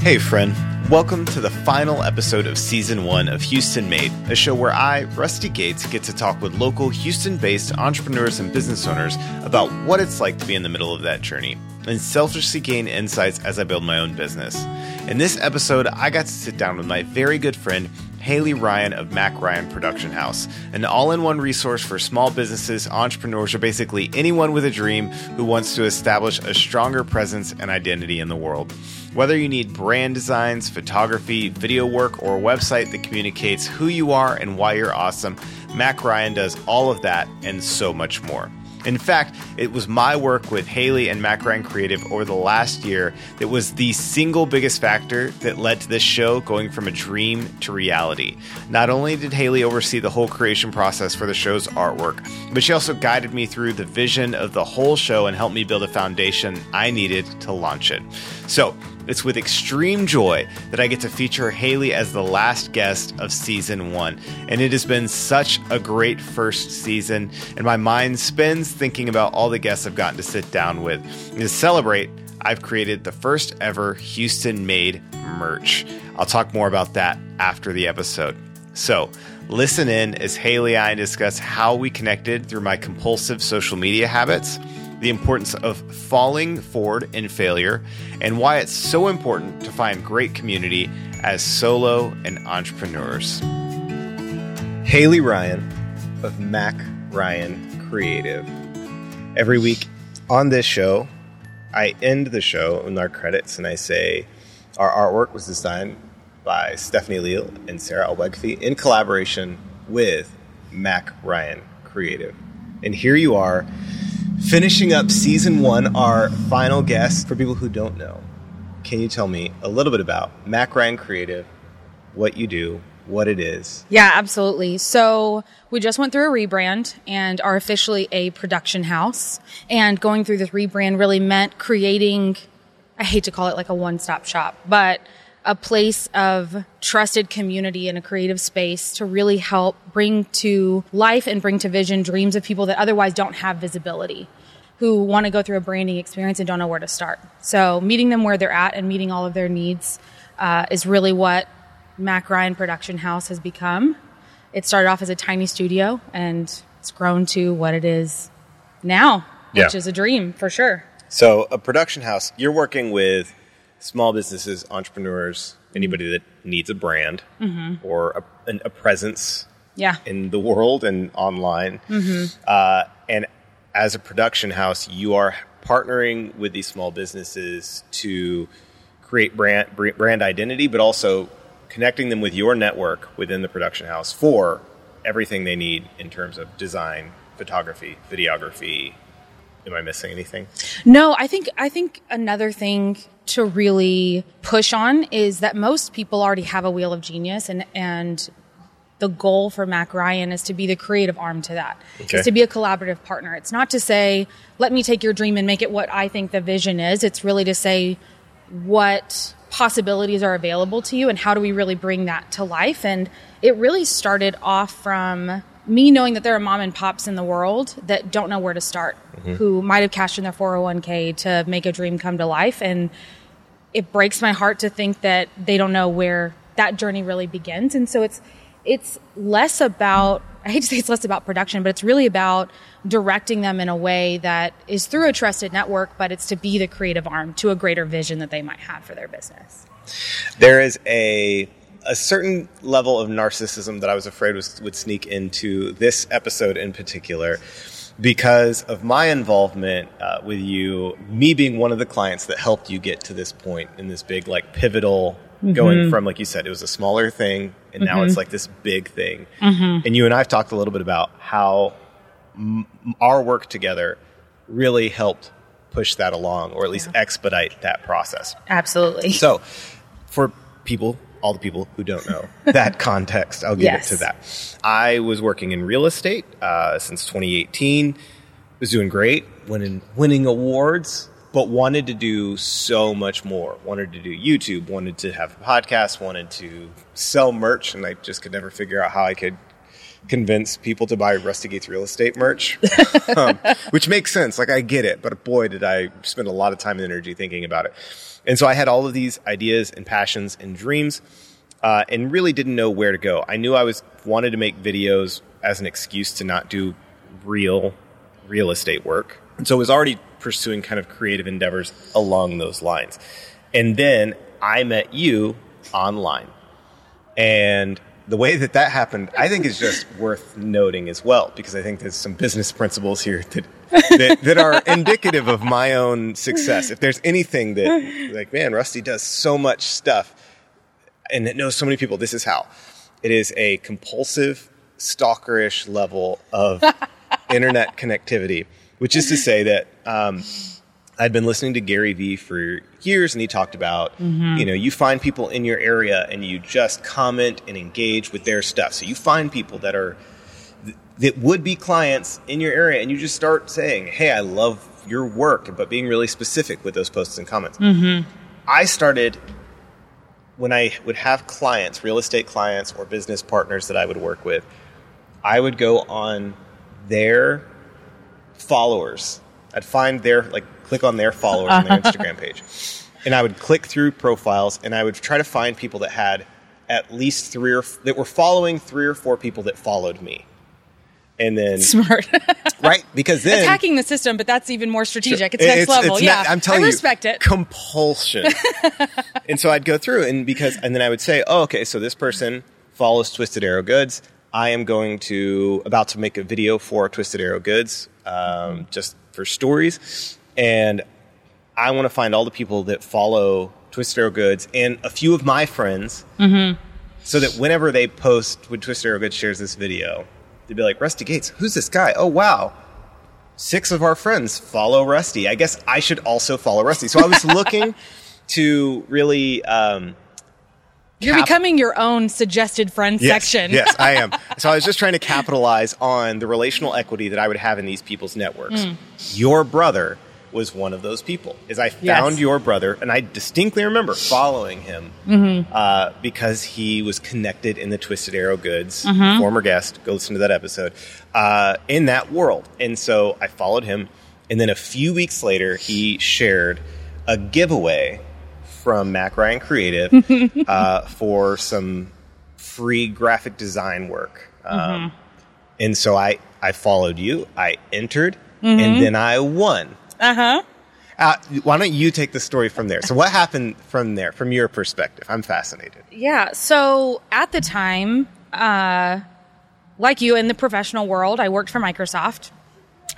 Hey, friend. Welcome to the final episode of season one of Houston Made, a show where I, Rusty Gates, get to talk with local Houston based entrepreneurs and business owners about what it's like to be in the middle of that journey and selfishly gain insights as I build my own business. In this episode, I got to sit down with my very good friend, Haley Ryan of Mac Ryan Production House, an all in one resource for small businesses, entrepreneurs, or basically anyone with a dream who wants to establish a stronger presence and identity in the world. Whether you need brand designs, photography, video work, or a website that communicates who you are and why you're awesome, Mac Ryan does all of that and so much more. In fact, it was my work with Haley and Mac Ryan Creative over the last year that was the single biggest factor that led to this show going from a dream to reality. Not only did Haley oversee the whole creation process for the show's artwork, but she also guided me through the vision of the whole show and helped me build a foundation I needed to launch it. So, it's with extreme joy that I get to feature Haley as the last guest of season one. And it has been such a great first season, and my mind spins thinking about all the guests I've gotten to sit down with. And to celebrate, I've created the first ever Houston made merch. I'll talk more about that after the episode. So, listen in as Haley and I discuss how we connected through my compulsive social media habits the importance of falling forward in failure, and why it's so important to find great community as solo and entrepreneurs. Haley Ryan of Mac Ryan Creative. Every week on this show, I end the show in our credits and I say, Our artwork was designed by Stephanie Leal and Sarah Albegfi in collaboration with Mac Ryan Creative. And here you are finishing up season one, our final guest. For people who don't know, can you tell me a little bit about Mac Ryan Creative, what you do, what it is? Yeah, absolutely. So we just went through a rebrand and are officially a production house. And going through this rebrand really meant creating, I hate to call it like a one stop shop, but a place of trusted community and a creative space to really help bring to life and bring to vision dreams of people that otherwise don't have visibility who want to go through a branding experience and don't know where to start. So meeting them where they're at and meeting all of their needs uh, is really what Mac Ryan Production House has become. It started off as a tiny studio and it's grown to what it is now, Yeah. which is a dream for sure. So, a production house, you're working with small businesses, entrepreneurs, anybody that needs a brand or a, an, a presence Yeah. in the world and online. Uh, and as a production house, you are partnering with these small businesses to create brand brand identity, but also connecting them with your network within the production house for everything they need in terms of design, photography, videography. Am I missing anything? No, I think I think another thing to really push on is that most people already have a wheel of genius and and the goal for Mac Ryan is to be the creative arm to that. Okay. It's to be a collaborative partner. It's not to say, let me take your dream and make it what I think the vision is. It's really to say what possibilities are available to you and how do we really bring that to life. And it really started off from me knowing that there are mom and pops in the world that don't know where to start, mm-hmm. who might have cashed in their 401k to make a dream come to life. And it breaks my heart to think that they don't know where that journey really begins. And so it's it's less about I hate to say it's less about production, but it's really about directing them in a way that is through a trusted network, but it's to be the creative arm to a greater vision that they might have for their business. there is a a certain level of narcissism that I was afraid was, would sneak into this episode in particular because of my involvement uh, with you, me being one of the clients that helped you get to this point in this big like pivotal going mm-hmm. from like you said it was a smaller thing and now it's mm-hmm. like this big thing mm-hmm. and you and i've talked a little bit about how m- our work together really helped push that along or at least expedite that process Absolutely. so, for people, all the people who don't know that context, I'll give Yes. it to that. I was working in real estate uh, since 2018. Was doing great, winning winning awards, but wanted to do so much more. Wanted to do YouTube, wanted to have a podcast, wanted to sell merch, and I just could never figure out how I could convince people to buy Rusty Gates real estate merch, um, which makes sense. Like I get it, but boy, did I spend a lot of time and energy thinking about it. And so I had all of these ideas and passions and dreams, uh, and really didn't know where to go. I knew I was wanted to make videos as an excuse to not do real real estate work, and so I was already pursuing kind of creative endeavors along those lines. And then I met you online, and the way that that happened, I think is just worth noting as well, because I think there's some business principles here that, that, that, are indicative of my own success. If there's anything that, like, man, Rusty does so much stuff and it knows so many people, this is how. It is a compulsive, stalkerish level of internet connectivity, which is to say that um, I'd been listening to Gary Vee for years, and he talked about, mm-hmm. you know, you find people in your area and you just comment and engage with their stuff. So you find people that are that would be clients in your area, and you just start saying, "Hey, I love your work," but being really specific with those posts and comments. Mm-hmm. I started when I would have clients, real estate clients or business partners that I would work with. I would go on their followers. I'd find their like click on their followers on their Instagram page. And I would click through profiles and I would try to find people that had at least three or f- that were following three or four people that followed me. And then smart, right? Because then it's hacking the system, but that's even more strategic. It's next it's, level. It's yeah, I'm telling I respect you, it. Compulsion. and so I'd go through and because and then I would say, oh, okay, so this person follows Twisted Arrow Goods. I am going to about to make a video for Twisted Arrow Goods, um, just for stories and I want to find all the people that follow Twisted Arrow Goods and a few of my friends, mm-hmm. so that whenever they post when Twisted Arrow Goods shares this video, they'd be like, "Rusty Gates, who's this guy? Oh wow." Six of our friends follow Rusty. I guess I should also follow Rusty. So I was looking to really um, you're Cap- becoming your own suggested friend yes, section. yes, I am. So I was just trying to capitalize on the relational equity that I would have in these people's networks. Mm. Your brother was one of those people. Is I found yes. your brother, and I distinctly remember following him mm-hmm. uh, because he was connected in the Twisted Arrow Goods. Mm-hmm. Former guest, go listen to that episode. Uh, in that world, and so I followed him, and then a few weeks later, he shared a giveaway from Mac Ryan Creative uh, for some free graphic design work. Um, mm-hmm. And so I I followed you. I entered, and mm-hmm. then I won. Uh-huh. Uh, why don't you take the story from there? So, what happened from there, from your perspective? I'm fascinated. Yeah. So, at the time, uh, like you in the professional world, I worked for Microsoft.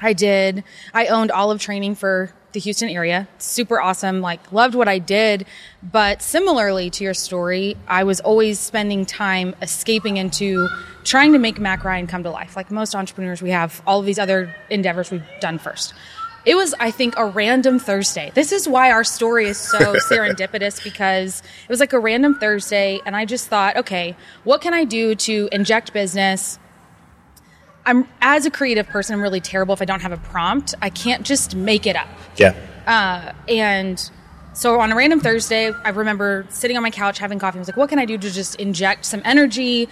I did, I owned all of training for the Houston area. Super awesome. Like, loved what I did. But similarly to your story, I was always spending time escaping into trying to make Mac Ryan come to life. Like most entrepreneurs, we have all of these other endeavors we've done first. It was, I think, a random Thursday. This is why our story is so serendipitous because it was like a random Thursday, and I just thought, okay, what can I do to inject business? I'm as a creative person, I'm really terrible if I don't have a prompt. I can't just make it up. Yeah. Uh, and so on a random Thursday, I remember sitting on my couch having coffee. I was like, what can I do to just inject some energy,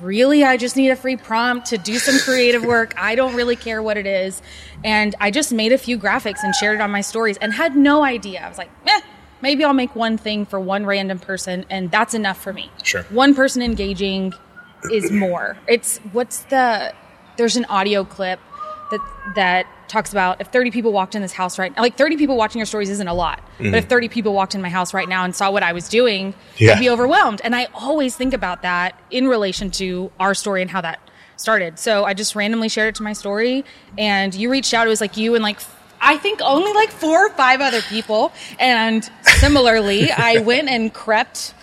really I just need a free prompt to do some creative work. I don't really care what it is. And I just made a few graphics and shared it on my stories and had no idea. I was like, eh, maybe I'll make one thing for one random person and that's enough for me. Sure. One person engaging is more. It's what's the there's an audio clip that that talks about if 30 people walked in this house right now, like 30 people watching your stories isn't a lot, mm-hmm. but if 30 people walked in my house right now and saw what I was doing, yeah. they'd be overwhelmed. And I always think about that in relation to our story and how that started. So I just randomly shared it to my story and you reached out. It was like you and like, I think only like four or five other people. And similarly, I went and crept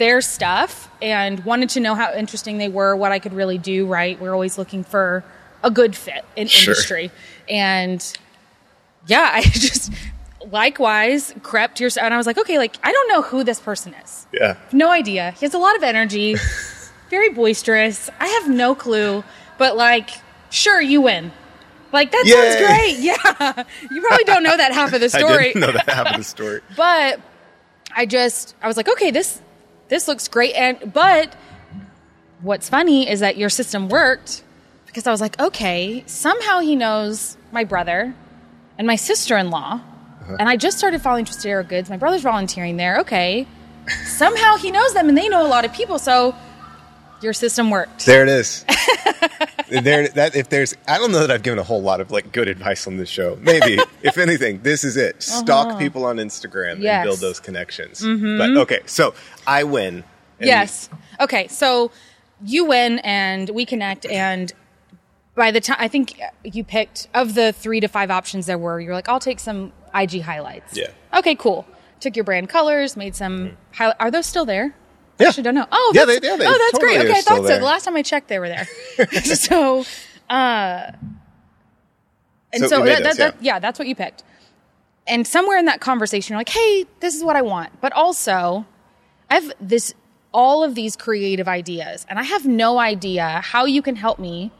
their stuff and wanted to know how interesting they were, what I could really do right. We're always looking for a good fit in sure. industry. And yeah, I just likewise crept your and I was like, okay, like I don't know who this person is. Yeah. No idea. He has a lot of energy, very boisterous. I have no clue, but like, sure, you win. Like that Yay. sounds great. Yeah. You probably don't know that half of the story. I didn't know that half of the story. but I just I was like, okay, this this looks great and but what's funny is that your system worked because I was like, okay, somehow he knows my brother and my sister in law. Uh-huh. And I just started following Twisted Arrow Goods. My brother's volunteering there. Okay. somehow he knows them and they know a lot of people. So your system worked. There it is. there, that if there's, I don't know that I've given a whole lot of like good advice on this show. Maybe, if anything, this is it. Stalk people on Instagram Uh-huh. Yes. and build those connections. But okay, so I win. Yes. Okay. So you win and we connect. And by the time, I think you picked of the three to five options there were, you're like, I'll take some IG highlights. Yeah. Okay, cool. Took your brand colors, made some. Hi- are those still there? Yeah. Actually, don't know. Oh, Yeah, that's, they- yeah, they oh, that's totally great. Okay, I thought so. The last time I checked, they were there. so, uh, and So so, that, that, that- yeah, that's what you picked. And somewhere in that conversation, you're like, "Hey, this is what I want," but also, I have this all of these creative ideas, and I have no idea how you can help me,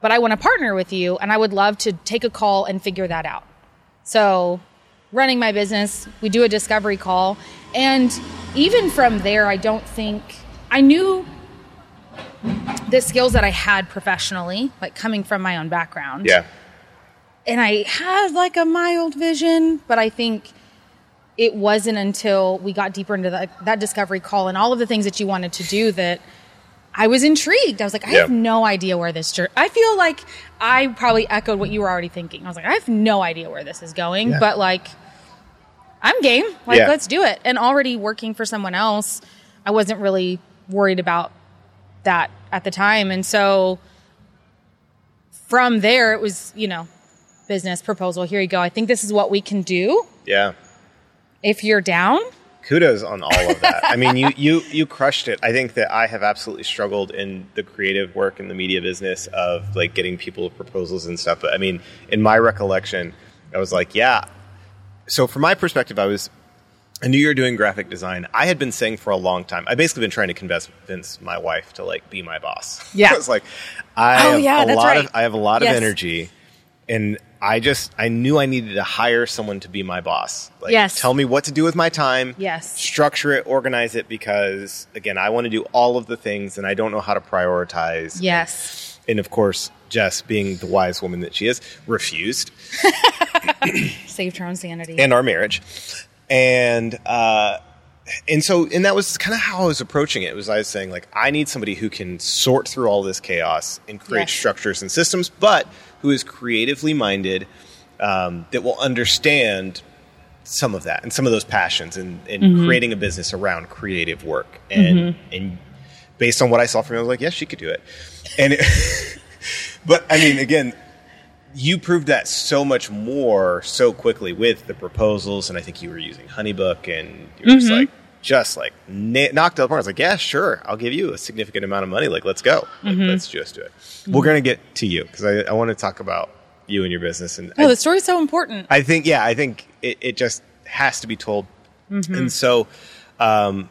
but I want to partner with you, and I would love to take a call and figure that out. So, running my business, we do a discovery call, and even from there, I don't think I knew the skills that I had professionally, like coming from my own background Yeah. and I had like a mild vision, but I think it wasn't until we got deeper into that, that discovery call and all of the things that you wanted to do that I was intrigued. I was like, I Yeah. have no idea where this journey. I feel like I probably echoed what you were already thinking. I was like, I have no idea where this is going, Yeah. but like, I'm game. Like, Yeah. let's do it. And already working for someone else, I wasn't really worried about that at the time. And so from there, it was, you know, business proposal. Here you go. I think this is what we can do. Yeah. If you're down, kudos on all of that. I mean, you you you crushed it. I think that I have absolutely struggled in the creative work in the media business of like getting people proposals and stuff. But I mean, in my recollection, I was like, yeah. So from my perspective, I was. I knew you were doing graphic design. I had been saying for a long time. I basically been trying to convince my wife to like be my boss. Yeah. I was like, I Oh, have yeah, a lot right. of I have a lot of energy, and I just I knew I needed to hire someone to be my boss. Like, Yes. tell me what to do with my time Yes. structure it, organize it because again, I want to do all of the things and I don't know how to prioritize. yes. And of course, Jess, being the wise woman that she is, refused Saved her own sanity. and our marriage. And uh and so and that was kind of how I was approaching it. It was I was saying like I need somebody who can sort through all this chaos and create Yes. structures and systems, but who is creatively minded, um, that will understand some of that and some of those passions and, and mm-hmm. creating a business around creative work. And mm-hmm. and based on what I saw from him, I was like, yes, she could do it. And it, but I mean, again, you proved that so much more so quickly with the proposals, and I think you were using Honeybook, and you were just mm-hmm. like, just like na- knocked out the park. I was like, yeah, sure, I'll give you a significant amount of money. Like, let's go, like, let's just do it. We're gonna get to you because I, I want to talk about you and your business, and Oh, I- the story's so important. I think, yeah, I think it, it just has to be told. And so, um,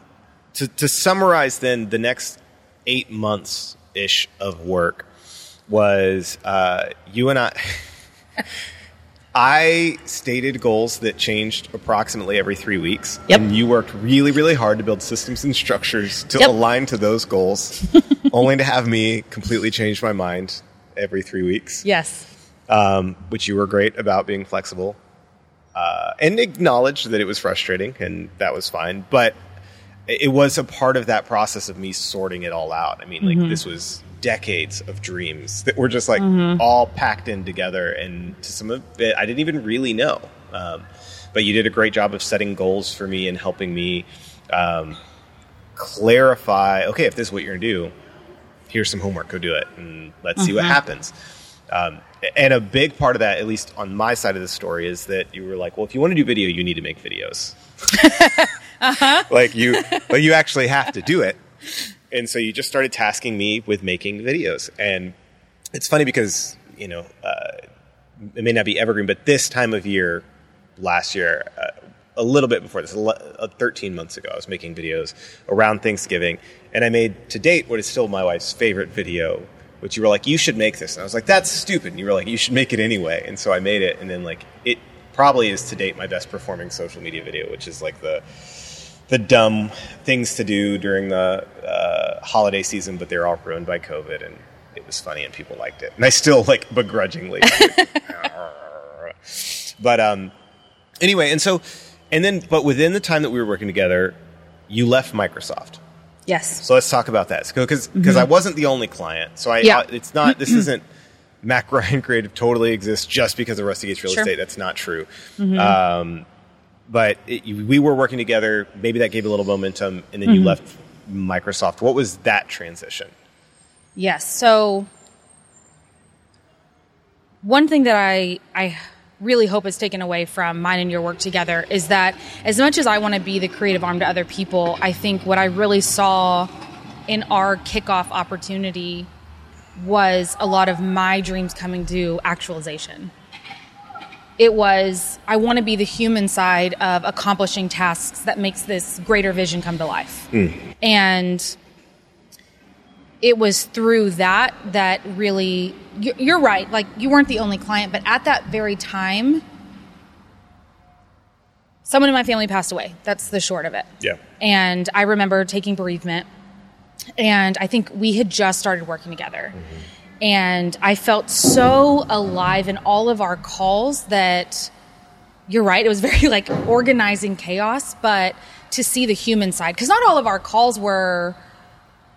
to, to summarize, then the next eight months ish of work was uh, you and I. I stated goals that changed approximately every three weeks. Yep. And you worked really, really hard to build systems and structures to Yep. align to those goals, only to have me completely change my mind every three weeks Yes. um, which you were great about being flexible uh, and acknowledged that it was frustrating and that was fine. But it was a part of that process of me sorting it all out. I mean, like this was decades of dreams that were just like all packed in together, and to some of it, I didn't even really know. Um, but you did a great job of setting goals for me and helping me um, clarify. Okay, if this is what you're gonna do, here's some homework. Go do it, and let's see what happens. Um, and a big part of that, at least on my side of the story, is that you were like, well, if you want to do video, you need to make videos. uh-huh. Like you, like you actually have to do it. And so you just started tasking me with making videos. And it's funny because, you know, uh, it may not be evergreen, but this time of year, last year, uh, a little bit before this, uh, 13 months ago, I was making videos around Thanksgiving. And I made to date what is still my wife's favorite video, which you were like, you should make this. And I was like, that's stupid. And you were like, you should make it anyway. And so I made it. And then, like, it probably is to date my best performing social media video, which is like the the dumb things to do during the uh, holiday season, but they're all ruined by COVID, and it was funny and people liked it, and I still like begrudgingly. but um, anyway, and so and then, but within the time that we were working together, you left Microsoft. Yes. So let's talk about that. Because because I wasn't the only client. So I, Yeah. I- it's not this isn't Mac Ryan Creative totally exists just because of Rusty Gates Real Sure. Estate. That's not true. Um, but it, we were working together. Maybe that gave a little momentum, and then you mm-hmm. left Microsoft. What was that transition? Yes. So one thing that I I really hope is taken away from mine and your work together is that as much as I want to be the creative arm to other people, I think what I really saw in our kickoff opportunity was a lot of my dreams coming to actualization. It was I want to be the human side of accomplishing tasks that makes this greater vision come to life. Hmm. And it was through that that really you- you're right like you weren't the only client but at that very time someone in my family passed away. That's the short of it. Yeah. and i remember taking bereavement and i think we had just started working together mm-hmm. And i felt so alive in all of our calls that you're right it was very like organizing chaos but to see the human side because not all of our calls were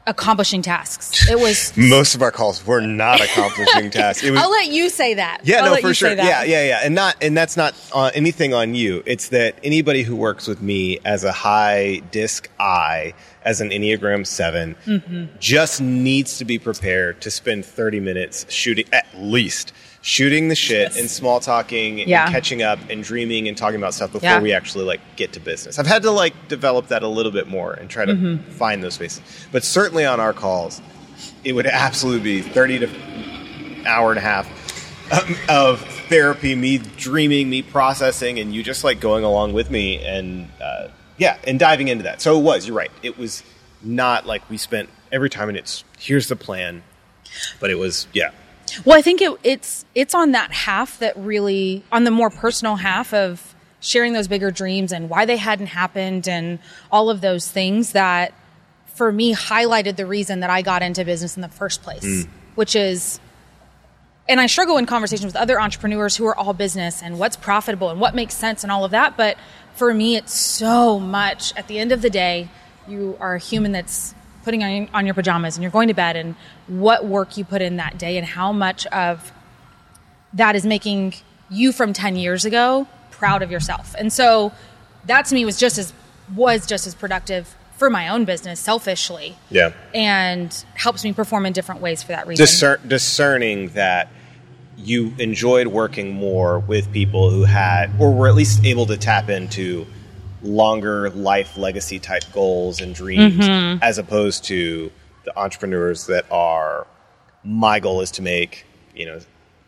accomplishing tasks it was Most of our calls were not accomplishing tasks. Was, I'll let you say that. Yeah, I'll no, for sure. Yeah, yeah, yeah, and not, and that's not uh, anything on you. It's that anybody who works with me as a high disc I, as an Enneagram 7 Mm-hmm. just needs to be prepared to spend thirty minutes shooting at least shooting the shit and small talking Yeah. and catching up and dreaming and talking about stuff before Yeah. we actually like get to business. I've had to like develop that a little bit more and try to Mm-hmm. find those spaces. But certainly on our calls, it would absolutely be thirty to hour and a half um, of therapy, me dreaming, me processing, and you just like going along with me and uh, yeah, and diving into that. So it was. You're right. It was not like we spent every time and it's here's the plan, but it was yeah. Well, I think it, it's it's on that half that really on the more personal half of sharing those bigger dreams and why they hadn't happened and all of those things that for me highlighted the reason that I got into business in the first place, hmm. which is and I struggle in conversations with other entrepreneurs who are all business and what's profitable and what makes sense and all of that. But for me, it's so much. At the end of the day, you are a human that's putting on, on your pajamas and you're going to bed and what work you put in that day and how much of that is making you from 10 years ago proud of yourself. And so that to me was just as was just as productive for my own business selfishly Yeah. and helps me perform in different ways for that reason. Discer- discerning that you enjoyed working more with people who had, or were at least able to tap into longer life legacy type goals and dreams, as opposed to the entrepreneurs that are, my goal is to make, you know,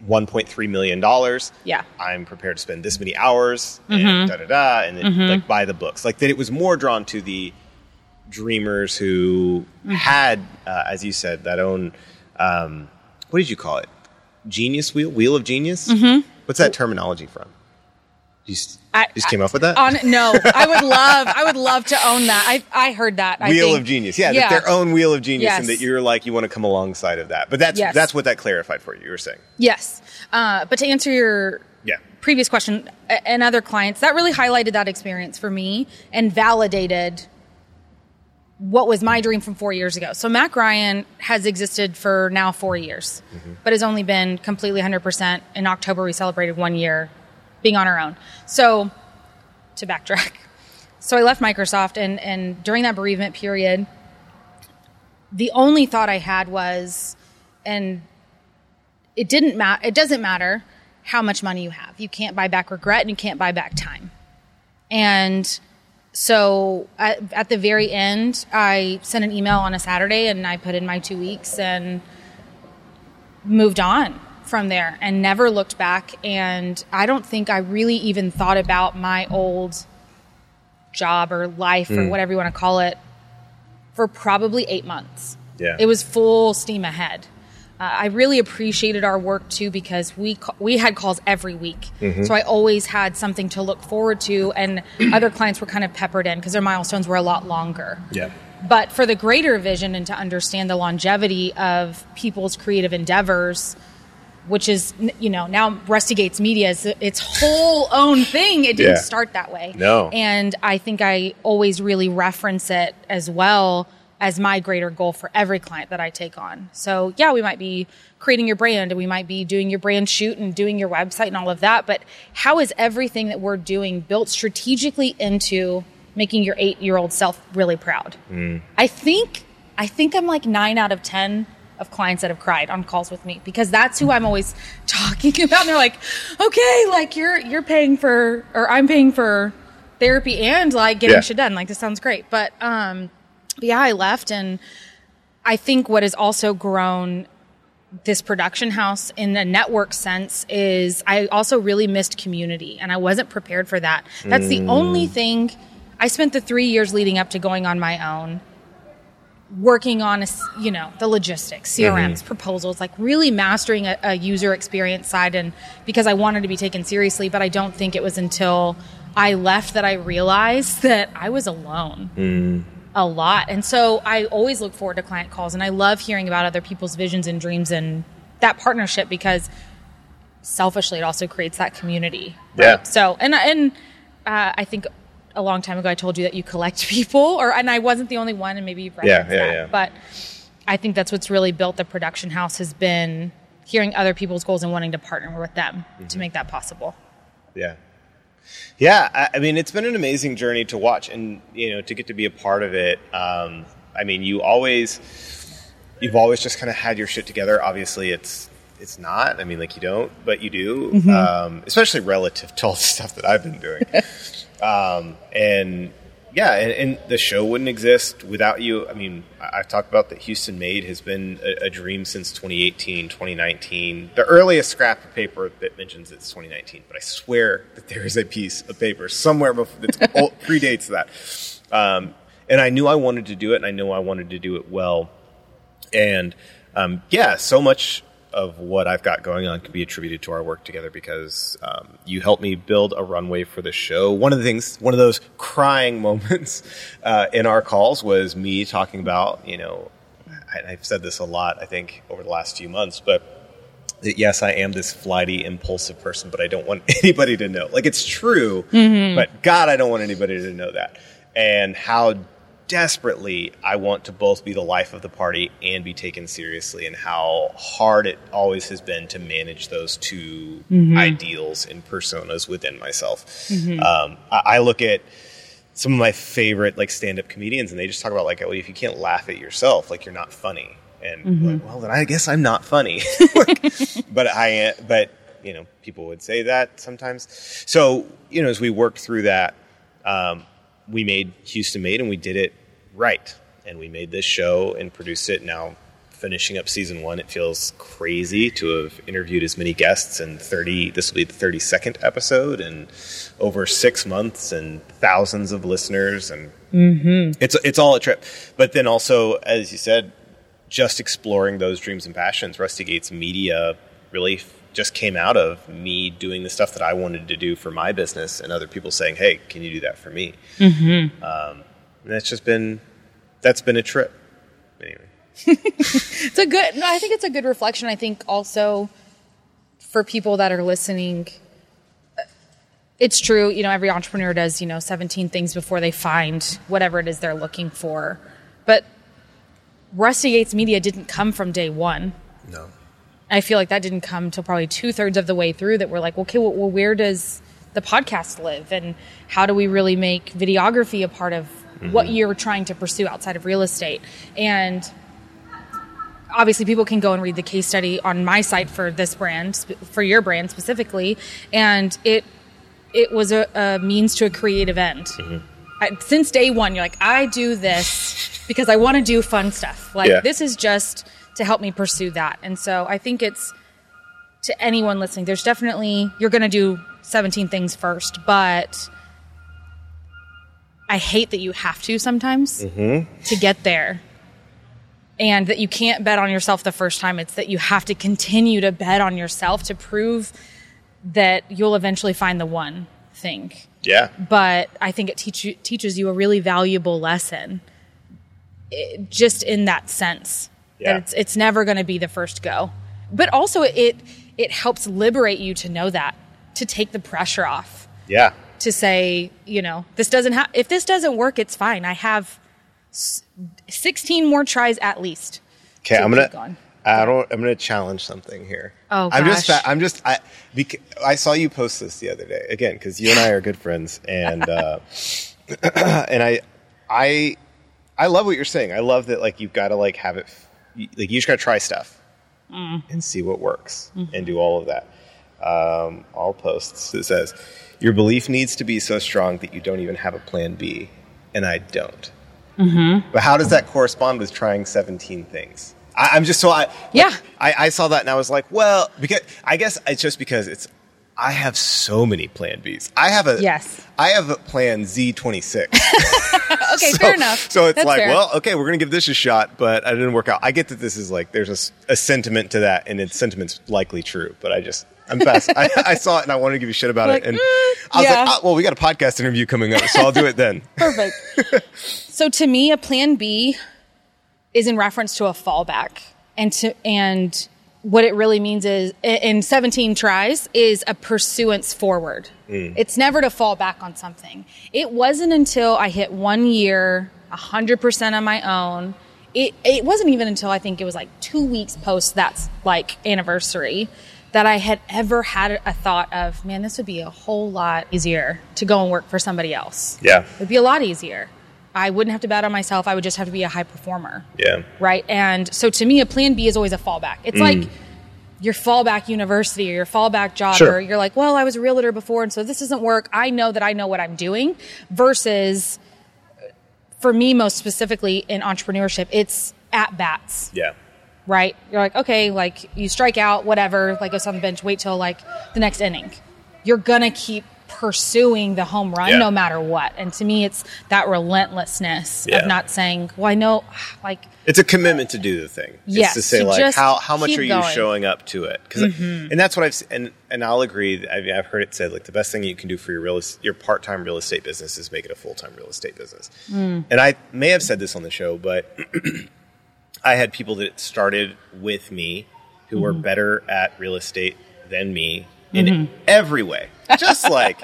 $1.3 million. Yeah. I'm prepared to spend this many hours and da da da, and then like buy the books. Like that, it was more drawn to the dreamers who had, uh, as you said, that own. Um, what did you call it? Genius wheel, wheel of genius. Mm-hmm. What's that terminology from? You I- just came up with that. On no, I would love, I would love to own that. I I heard that. I wheel think. of genius, yeah, that their own wheel of genius, and that you're like you want to come alongside of that. But that's Yes. that's what that clarified for you. You were saying, Yes, uh, but to answer your yeah, previous question and other clients, that really highlighted that experience for me and validated what was my dream from four years ago. So Mac Ryan has existed for now four years, but has only been completely 100%. In October, we celebrated one year being on our own. So to backtrack, so I left Microsoft, and, and during that bereavement period, the only thought I had was, and it didn't matter. It doesn't matter how much money you have. You can't buy back regret, and you can't buy back time. And so at, at the very end, I sent an email on a Saturday, and I put in my two weeks and moved on from there, and never looked back. And I don't think I really even thought about my old job or life or whatever you want to call it for probably eight months. Yeah. It was full steam ahead. Uh, I really appreciated our work too because we ca- we had calls every week, so I always had something to look forward to, and other clients were kind of peppered in because their milestones were a lot longer. Yeah. But for the greater vision and to understand the longevity of people's creative endeavors, which is you know now Rusty Gates Media is its whole own thing. It didn't Yeah. start that way. No. and I think I always really reference it as well as my greater goal for every client that I take on. So yeah, we might be creating your brand and we might be doing your brand shoot and doing your website and all of that. But how is everything that we're doing built strategically into making your eight year old self really proud? Mm. I think I think I'm like nine out of ten of clients that have cried on calls with me because that's who I'm always talking about. And they're like, okay, like you're you're paying for or I'm paying for therapy and like getting Yeah. shit done. Like this sounds great. But um yeah, I left and I think what has also grown this production house in a network sense is I also really missed community and I wasn't prepared for that. That's the only thing I spent the 3 years leading up to going on my own working on a you know the logistics crms proposals like really mastering a, a user experience side and because i wanted to be taken seriously but i don't think it was until i left that i realized that i was alone a lot. And so i always look forward to client calls and i love hearing about other people's visions and dreams and that partnership because selfishly it also creates that community. Yeah. so and and uh, i think a long time ago i told you that you collect people or and i wasn't the only one and maybe you've Yeah, referenced yeah, that yeah. but i think that's what's really built the production house has been hearing other people's goals and wanting to partner with them Mm-hmm. to make that possible Yeah. Yeah, I, I mean, it's been an amazing journey to watch, and you know, to get to be a part of it. Um, I mean, you always, you've always just kind of had your shit together. Obviously, it's it's not. I mean, like you don't, but you do. Um, especially relative to all the stuff that I've been doing. um, and yeah, and, and the show wouldn't exist without you. I mean, I've talked about that Houston Made has been a, a dream since 2018, 2019. The earliest scrap of paper that mentions it's 2019, but I swear that there is a piece of paper somewhere before that old- predates that. Um, and I knew I wanted to do it, and I knew I wanted to do it well. And um, yeah, so much of what I've got going on can be attributed to our work together because um, you helped me build a runway for the show. One of the things, one of those crying moments uh, in our calls was me talking about, you know, I, I've said this a lot, I think, over the last few months, but that yes, I am this flighty, impulsive person, but I don't want anybody to know. Like it's true, but God, I don't want anybody to know that. And how desperately I want to both be the life of the party and be taken seriously, and how hard it always has been to manage those 2 ideals and personas within myself. Um, I, I look at some of my favorite like stand-up comedians and they just talk about like well, if you can't laugh at yourself like you're not funny. And like, well then i guess i'm not funny. Like, but i but you know people would say that sometimes. So you know as we worked through that um, we made houston made and we did it right. And we made this show and produced it. Now finishing up season one it feels crazy to have interviewed as many guests and 30 this will be the 32nd episode and over six months and thousands of listeners and it's it's all a trip. But then also as you said just exploring those dreams and passions. Rusty gates media really f- just came out of me doing the stuff that i wanted to do for my business and other people saying hey can you do that for me? Mm-hmm. um, and that's just been that's been a trip. Anyway. It's a good no, i think it's a good reflection. I think also for people that are listening uh, it's true you know every entrepreneur does you know 17 things before they find whatever it is they're looking for. But rusty gates media didn't come from day one. No. I feel like that didn't come till probably two-thirds of the way through that we're like okay well, well where does the podcast live? And how do we really make videography a part of what mm-hmm. you're trying to pursue outside of real estate. And obviously people can go and read the case study on my site for this brand for your brand specifically and it it was a, a means to a creative end. Mm-hmm. I, since day one you're like i do this because i want to do fun stuff. Like Yeah. this is just to help me pursue that. And so i think it's to anyone listening there's definitely you're going to do 17 things first but i hate that you have to sometimes mm-hmm. to get there and that you can't bet on yourself the first time. It's that you have to continue to bet on yourself to prove that you'll eventually find the one thing. Yeah. But I think it teach teaches you a really valuable lesson, it, just in that sense Yeah. that it's it's never going to be the first go. But also it it helps liberate you to know that to take the pressure off Yeah. To say, you know, this doesn't have, if this doesn't work, it's fine. I have s- 16 more tries at least. Okay, I'm gonna. going. I don't. I'm gonna challenge something here. Oh, I'm just. I'm just. I. Bec- I saw you post this the other day again because you and I are good friends, and uh, and I, I, I love what you're saying. I love that like you've got to like have it. f- Like you just got to try stuff Mm. and see what works Mm-hmm. and do all of that. Um, all posts it says your belief needs to be so strong that you don't even have a plan B, and I don't. Mm-hmm. But how does that correspond with trying 17 things? I, I'm just so I Yeah. I, I saw that and I was like, well, because I guess it's just because it's I have so many Plan Bs. I have a Yes. I have a Plan Z26. Okay, so, fair enough. So it's That's like, fair. well, okay, we're gonna give this a shot, but I didn't work out. I get that this is like there's a, a sentiment to that, and its sentiment's likely true, but I just I'm fast. I, I saw it and I wanted to give you shit about Like, it, and mm, I was yeah. like, oh, well, we got a podcast interview coming up, so I'll do it then. Perfect. so to me, a plan B is in reference to a fallback, and to and what it really means is in 17 tries is a pursuance forward. It's never to fall back on something. It wasn't until I hit one year, 100% on my own. It, it wasn't even until I think it was like two weeks post that's like anniversary that I had ever had a thought of, man, this would be a whole lot easier to go and work for somebody else. Yeah, It'd be a lot easier. I wouldn't have to bet on myself. I would just have to be a high performer. yeah, Right. And so to me, a plan B is always a fallback. It's mm. like your fallback university or your fallback job, Sure. or you're like, well, I was a realtor before, and so this doesn't work. I know that I know what I'm doing versus for me, most specifically in entrepreneurship, it's at bats yeah, right? You're like, okay, like you strike out, whatever, like goes on the bench, wait till like the next inning. You're gonna keep pursuing the home run Yeah. no matter what. And to me, it's that relentlessness Yeah. of not saying, well, I know, like, it's a commitment to do the thing. Yes, it's to say like how how much are you going. Mm-hmm. showing up to it? 'Cause- and that's what I've and and I'll agree. I mean, I've heard it said like the best thing you can do for your real your part time real estate business is make it a full time real estate business. Mm. And I may have said this on the show, but I had people that started with me who were Mm-hmm. better at real estate than me in every way, just like.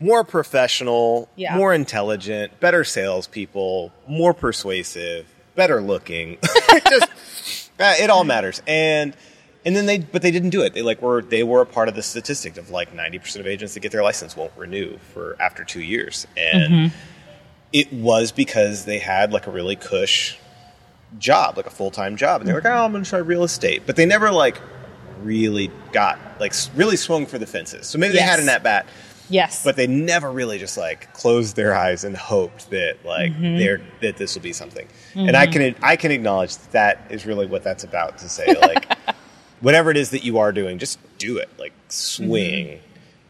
More professional, Yeah. more intelligent, better salespeople, more persuasive, better looking. Just uh, it all matters. And and then they but they didn't do it. They like were they were a part of the statistic of like ninety percent of agents that get their license won't renew for after two years. And it was because they had like a really cush job, like a full time job, and they were like, "Oh, I'm going to try real estate," but they never like really got like really swung for the fences. So maybe they had Yes. an at bat, yes. but they never really just like closed their eyes and hoped that like Mm-hmm. they're that this will be something. And I can I can acknowledge that, that is really what that's about to say like whatever it is that you are doing, just do it. Like swing.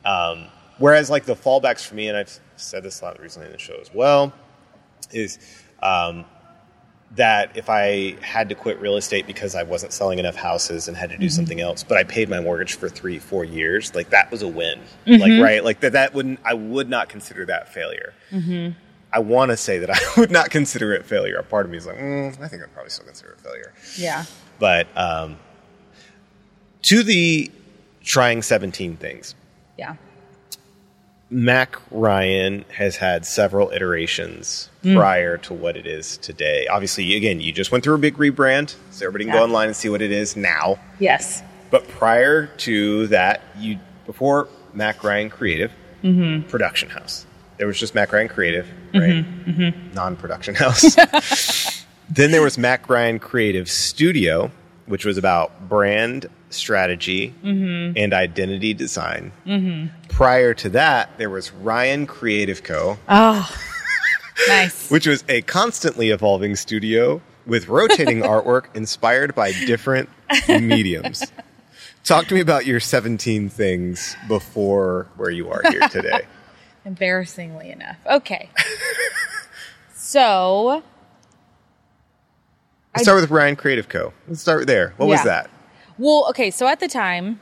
Mm-hmm. Um, whereas like the fallbacks for me, and I've said this a lot recently in the show as well, is um, that if I had to quit real estate because I wasn't selling enough houses and had to do Mm-hmm. something else, but I paid my mortgage for three, four years, like that was a win. Mm-hmm. Like right, like that that wouldn't I would not consider that failure. Mm-hmm. I want to say that I would not consider it failure. A part of me is like, mm, I think I'd probably still consider it failure. yeah. But um, to the trying 17 things, Yeah. Mac Ryan has had several iterations hmm. prior to what it is today. Obviously, again, you just went through a big rebrand, so everybody can go online and see what it is now. Yes. But prior to that, you before Mac Ryan Creative mm-hmm. Production House, there was just Mac Ryan Creative, mm-hmm, right? Mm-hmm. Non-production house. then there was Mac Ryan Creative Studio, which was about brand strategy mm-hmm. and identity design. Mm-hmm. Prior to that, there was Ryan Creative Co., Oh, nice. which was a constantly evolving studio with rotating artwork inspired by different mediums. Talk to me about your 17 things before where you are here today. Embarrassingly enough. Okay. so Let's start with Ryan Creative Co. Let's start there. What was that? Well, okay, so at the time,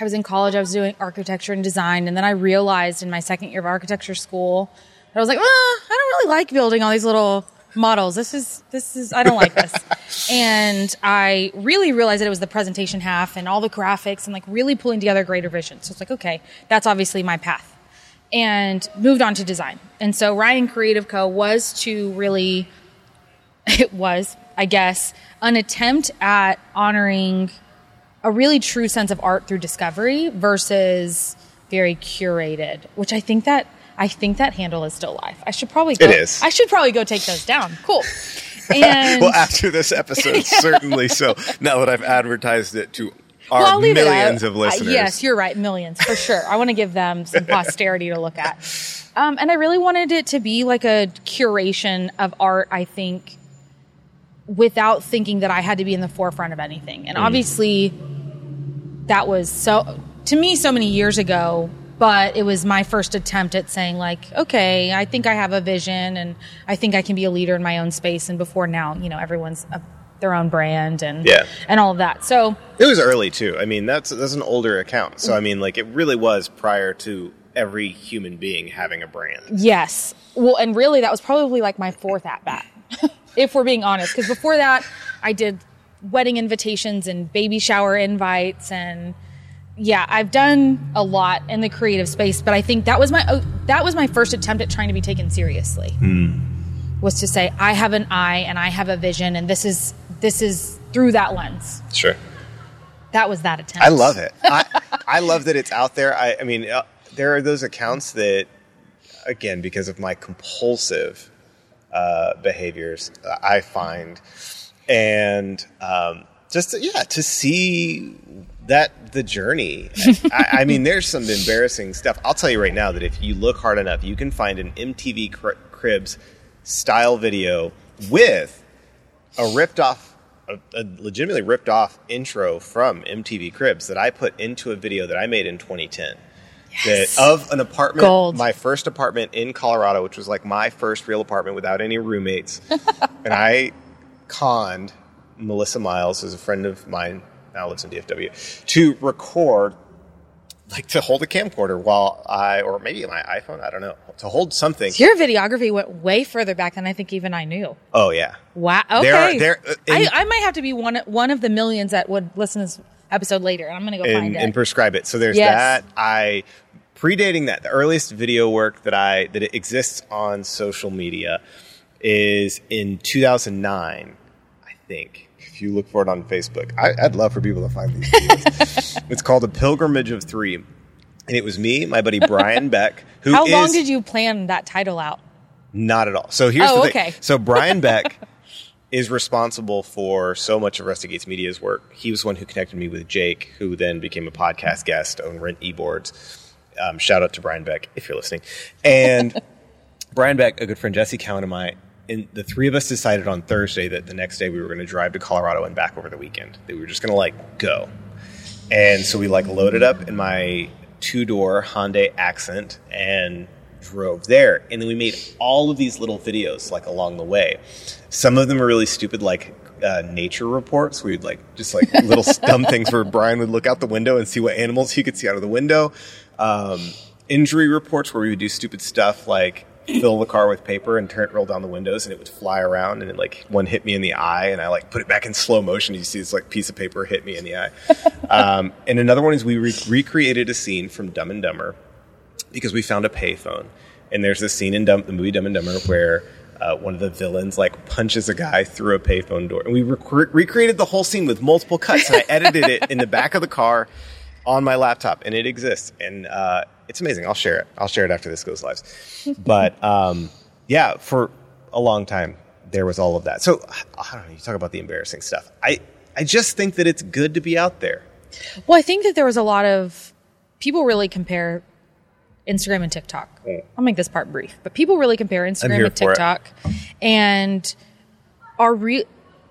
I was in college, I was doing architecture and design, and then I realized in my second year of architecture school that I was like, "Ah, I don't really like building all these little models. This is, this is, I don't like this. and I really realized that it was the presentation half and all the graphics and like really pulling together greater vision. So it's like, okay, that's obviously my path. And moved on to design. And so Ryan Creative Co. was to really it was, I guess, an attempt at honoring a really true sense of art through discovery versus very curated, which I think that I think that handle is still alive. I should probably go, It is. I should probably go take those down. Cool. And Well, after this episode, certainly so. Now that I've advertised it to our Well, I'll leave it millions of listeners. Uh, yes, you're right, millions for sure. I want to give them some posterity to look at. Um, and I really wanted it to be like a curation of art. I think without thinking that I had to be in the forefront of anything. And mm. obviously, that was so to me so many years ago. But it was my first attempt at saying like, okay, I think I have a vision, and I think I can be a leader in my own space. And before now, you know, everyone's a, their own brand and Yeah. and all of that. So It was early too. I mean, that's that's an older account. So I mm. mean, like it really was prior to every human being having a brand. Yes. Well, and really, that was probably like my fourth at bat, if we're being honest. Because before that, I did wedding invitations and baby shower invites, and yeah, I've done a lot in the creative space. But I think that was my oh, that was my first attempt at trying to be taken seriously. Was to say I have an eye and I have a vision, and this is this is through that lens. Sure. That was that attempt. I love it. I, I love that it's out there. I, I mean, uh, there are those accounts that, again, because of my compulsive uh, behaviors, uh, I find, and um, just to- yeah, to see that the journey. I, I mean, there's some embarrassing stuff. I'll tell you right now that if you look hard enough, you can find an MTV Cri- Cribs style video with a ripped off, a, a legitimately ripped off intro from MTV Cribs that I put into a video that I made in 2010. That of an apartment, Gold. my first apartment in Colorado, which was like my first real apartment without any roommates, and I conned Melissa Miles, who's a friend of mine, now lives in DFW, to record, like to hold a camcorder while I, or maybe my iPhone, I don't know, to hold something. Your videography went way further back than I think even I knew. Oh yeah, Wow. Okay. There are- there- uh, I, I might have to be one one of the millions that would listen to this episode later. I'm going to go and, find it. and prescribe it. So there's Yes. that. I predating that. The earliest video work that I that exists on social media is in 2009, I think. If you look for it on Facebook, I, I'd love for people to find these videos. it's called A Pilgrimage of Three, and it was me, my buddy Brian Beck, who How long did you plan that title out? not at all. So here's Oh, the thing. okay. So Brian Beck is responsible for so much of Rusty Gates Media's work. He was the one who connected me with Jake, who then became a podcast guest on Rent eBoards. Um, shout out to Brian Beck if you're listening. And Brian Beck, a good friend, Jesse Cowan, and I, and the three of us decided on Thursday that the next day we were going to drive to Colorado and back over the weekend. That we were just going to like go. And so we like loaded up in my two door Hyundai Accent and drove there. And then we made all of these little videos like along the way. Some of them are really stupid, like uh, nature reports. We'd like just like little dumb things where Brian would look out the window and see what animals he could see out of the window. Um, injury reports where we would do stupid stuff like fill the car with paper and turn it roll down the windows and it would fly around and it like one hit me in the eye and I like put it back in slow motion. You see this like piece of paper hit me in the eye. um, and another one is we re- recreated a scene from Dumb and Dumber because we found a payphone. And there's this scene in Dumb, the movie Dumb and Dumber where uh, one of the villains like punches a guy through a payphone door. And we rec- recreated the whole scene with multiple cuts. And I edited it in the back of the car on my laptop, and it exists. And uh, it's amazing. I'll share it. I'll share it after this goes live. But um, yeah, for a long time there was all of that. So I don't know. You talk about the embarrassing stuff. I I just think that it's good to be out there. Well, I think that there was a lot of people really compare Instagram and TikTok. I'll make this part brief, but people really compare Instagram and. TikTok, and are re-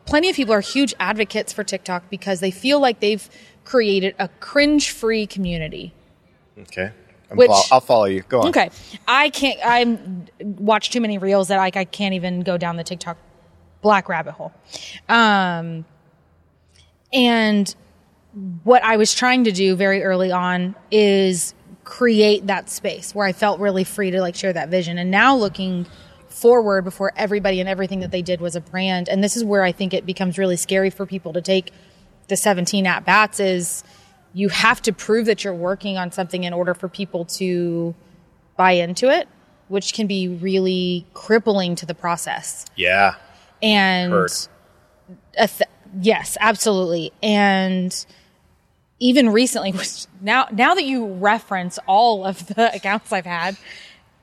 plenty of people are huge advocates for TikTok because they feel like they've created a cringe-free community. Okay. I'm Which- I'll follow you. Go on. Okay, I can't. I watch too many reels that like I can't even go down the TikTok black rabbit hole. Um, and what I was trying to do very early on is create that space where I felt really free to like share that vision. And now looking forward before everybody and everything that they did was a brand. And this is where I think it becomes really scary for people to take the 17 at bats is you have to prove that you're working on something in order for people to buy into it, which can be really crippling to the process. Yeah. And a th- yes, absolutely. And even recently, which now now that you reference all of the accounts I've had,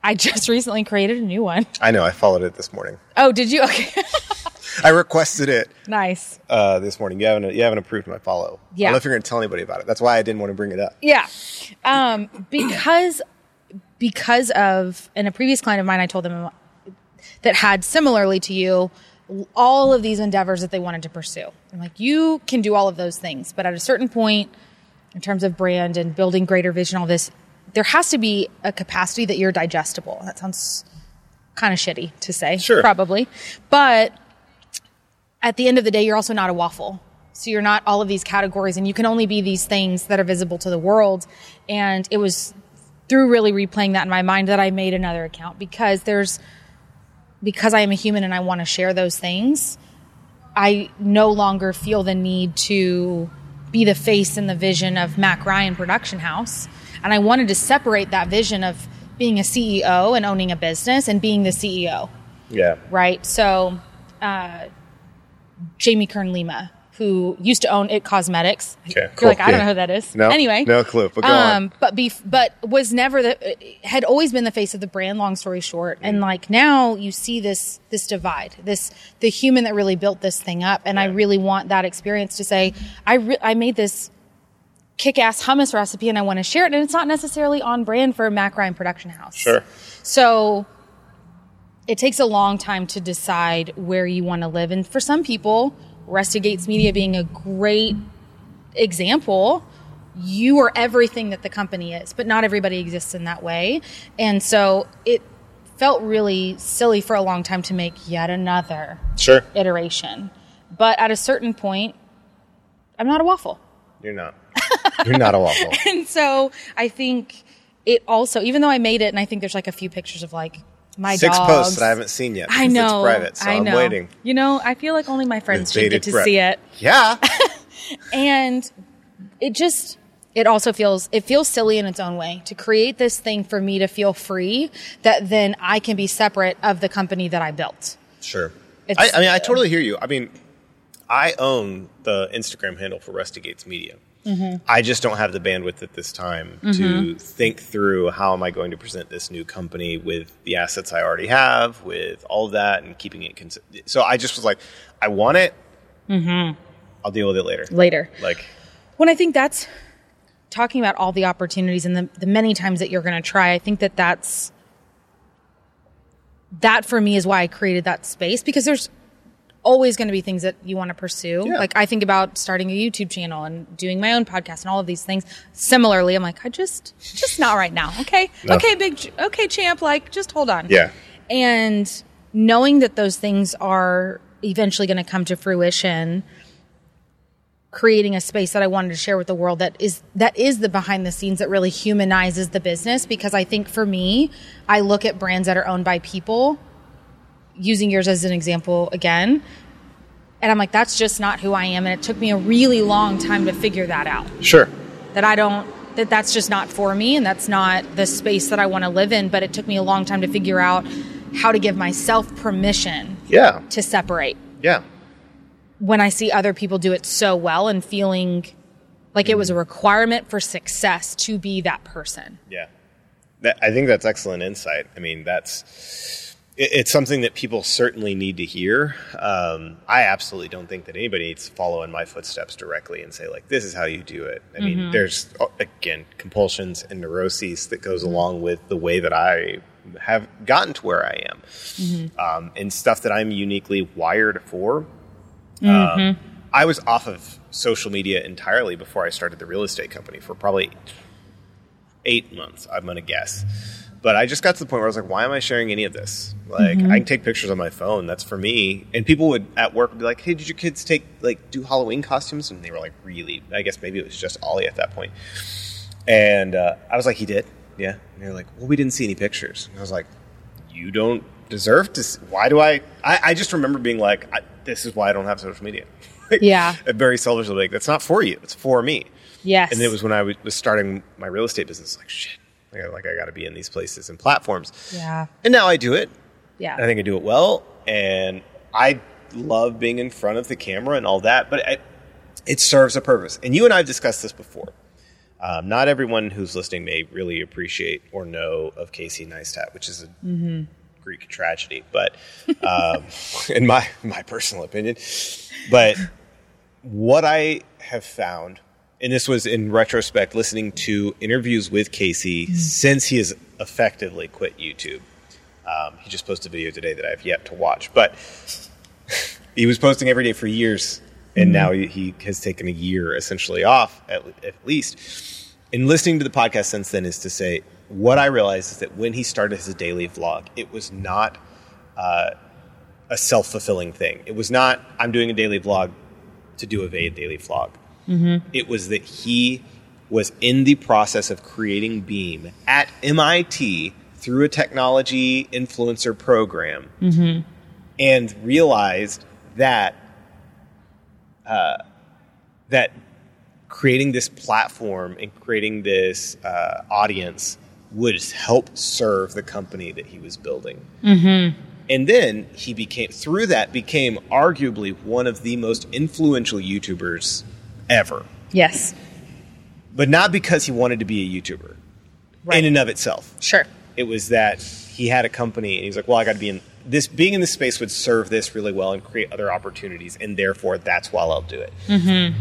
I just recently created a new one. I know. I followed it this morning. Oh, did you? Okay, I requested it nice. uh, this morning. You haven't you haven't approved my follow. Yeah. I don't know if you're going to tell anybody about it. That's why I didn't want to bring it up. Yeah, um, because because of and a previous client of mine, I told them that had similarly to you all of these endeavors that they wanted to pursue. I'm like, you can do all of those things, but at a certain point, in terms of brand and building greater vision, all this, there has to be a capacity that you're digestible. That sounds kind of shitty to say, Sure. probably, but at the end of the day, you're also not a waffle. So you're not all of these categories and you can only be these things that are visible to the world. And it was through really replaying that in my mind that I made another account because there's, because I am a human and I want to share those things, I no longer feel the need to be the face and the vision of Mac Ryan Production House. And I wanted to separate that vision of being a CEO and owning a business and being the CEO Yeah. right? So, uh, Jamie Kern Lima, who used to own It Cosmetics. Okay, You're cool. like, I don't know who that is. No, Anyway. no clue, but go on. Um, but but was never the, had always been the face of the brand, long story short. And mm. like now you see this, this divide, this, the human that really built this thing up. And I really want that experience to say, I, re- I made this kick-ass hummus recipe and I want to share it. And it's not necessarily on brand for Mac Ryan Production House. Sure. So it takes a long time to decide where you want to live. And for some people, Rusty Gates Media being a great example, you are everything that the company is, but not everybody exists in that way. And so it felt really silly for a long time to make yet another Sure. iteration. But at a certain point, I'm not a waffle. You're not. You're not a waffle. And so I think it also, even though I made it, and I think there's like a few pictures of like my Six dogs. posts that I haven't seen yet. I know. It's private, so I am waiting. You know, I feel like only my friends should get to see it. Yeah. And it just, it also feels, it feels silly in its own way to create this thing for me to feel free that then I can be separate of the company that I built. Sure. I, I mean, I totally hear you. I mean, I own the Instagram handle for Rusty Gates Media. Mm-hmm. I just don't have the bandwidth at this time to think through how am I going to present this new company with the assets I already have, with all of that, and keeping it. Cons- so I just was like, I want it. Mm-hmm. I'll deal with it later. Later. Like, when I think that's talking about all the opportunities and the, the many times that you're going to try, I think that that's that for me is why I created that space because there's always going to be things that you want to pursue. Yeah. Like I think about starting a YouTube channel and doing my own podcast and all of these things. Similarly, I'm like, I just, just not right now. Okay. No. Okay, big, okay, champ. Like, just hold on. yeah, And knowing that those things are eventually going to come to fruition, creating a space that I wanted to share with the world that is that is the behind the scenes that really humanizes the business because I think for me, I look at brands that are owned by people using yours as an example again. And I'm like, that's just not who I am. And it took me a really long time to figure that out sure. that I don't that that's just not for me and that's not the space that I want to live in but it took me a long time to figure out how to give myself permission Yeah, to separate yeah. when I see other people do it so well and feeling like it was a mm-hmm. requirement for success to be that person. Yeah, that, I think that's excellent insight. I mean, that's it's something that people certainly need to hear. Um, I absolutely don't think that anybody needs to follow in my footsteps directly and say like, "This is how you do it." I mean, there's uh, again compulsions and neuroses that goes along with the way that I have gotten to where I am, um, and stuff that I'm uniquely wired for. Um, I was off of social media entirely before I started the real estate company for probably eight months. I'm going to guess. but I just got to the point where I was like, why am I sharing any of this? Like, I can take pictures on my phone. That's for me. And people would at work would be like, hey, did your kids take like do Halloween costumes? And they were like, really? I guess maybe it was just Ollie at that point. And uh, I was like, he did, yeah. And they're like, well, we didn't see any pictures. And I was like, you don't deserve to. s why do I? I, I just remember being like, I, this is why I don't have social media. Like, Yeah. Very selfishly, like that's not for you. It's for me. Yes. And it was when I w- was starting my real estate business. Like shit, like I, like I got to be in these places and platforms. Yeah. And now I do it. Yeah. I think I do it well, and I love being in front of the camera and all that. But I, it serves a purpose. And you and I have discussed this before. Um, not everyone who's listening may really appreciate or know of Casey Neistat, which is a Greek tragedy, but um, in my my personal opinion. But what I have found, and this was in retrospect, listening to interviews with Casey since he has effectively quit YouTube. Um, he just posted a video today that I have yet to watch, but he was posting every day for years, and now he, he has taken a year essentially off at, at least. And listening to the podcast since then is to say what I realized is that when he started his daily vlog, it was not uh, a self fulfilling thing. It was not I'm doing a daily vlog to do a daily vlog. It was that he was in the process of creating Beme at MIT through a technology influencer program and realized that uh, that creating this platform and creating this uh, audience would help serve the company that he was building. And then he became through that became arguably one of the most influential YouTubers ever. yes. But not because he wanted to be a YouTuber Right. in and of itself. Sure. It was that he had a company and he's like, well, I got to be in this. Being in this space would serve this really well and create other opportunities, and therefore that's why I'll do it. Mm-hmm.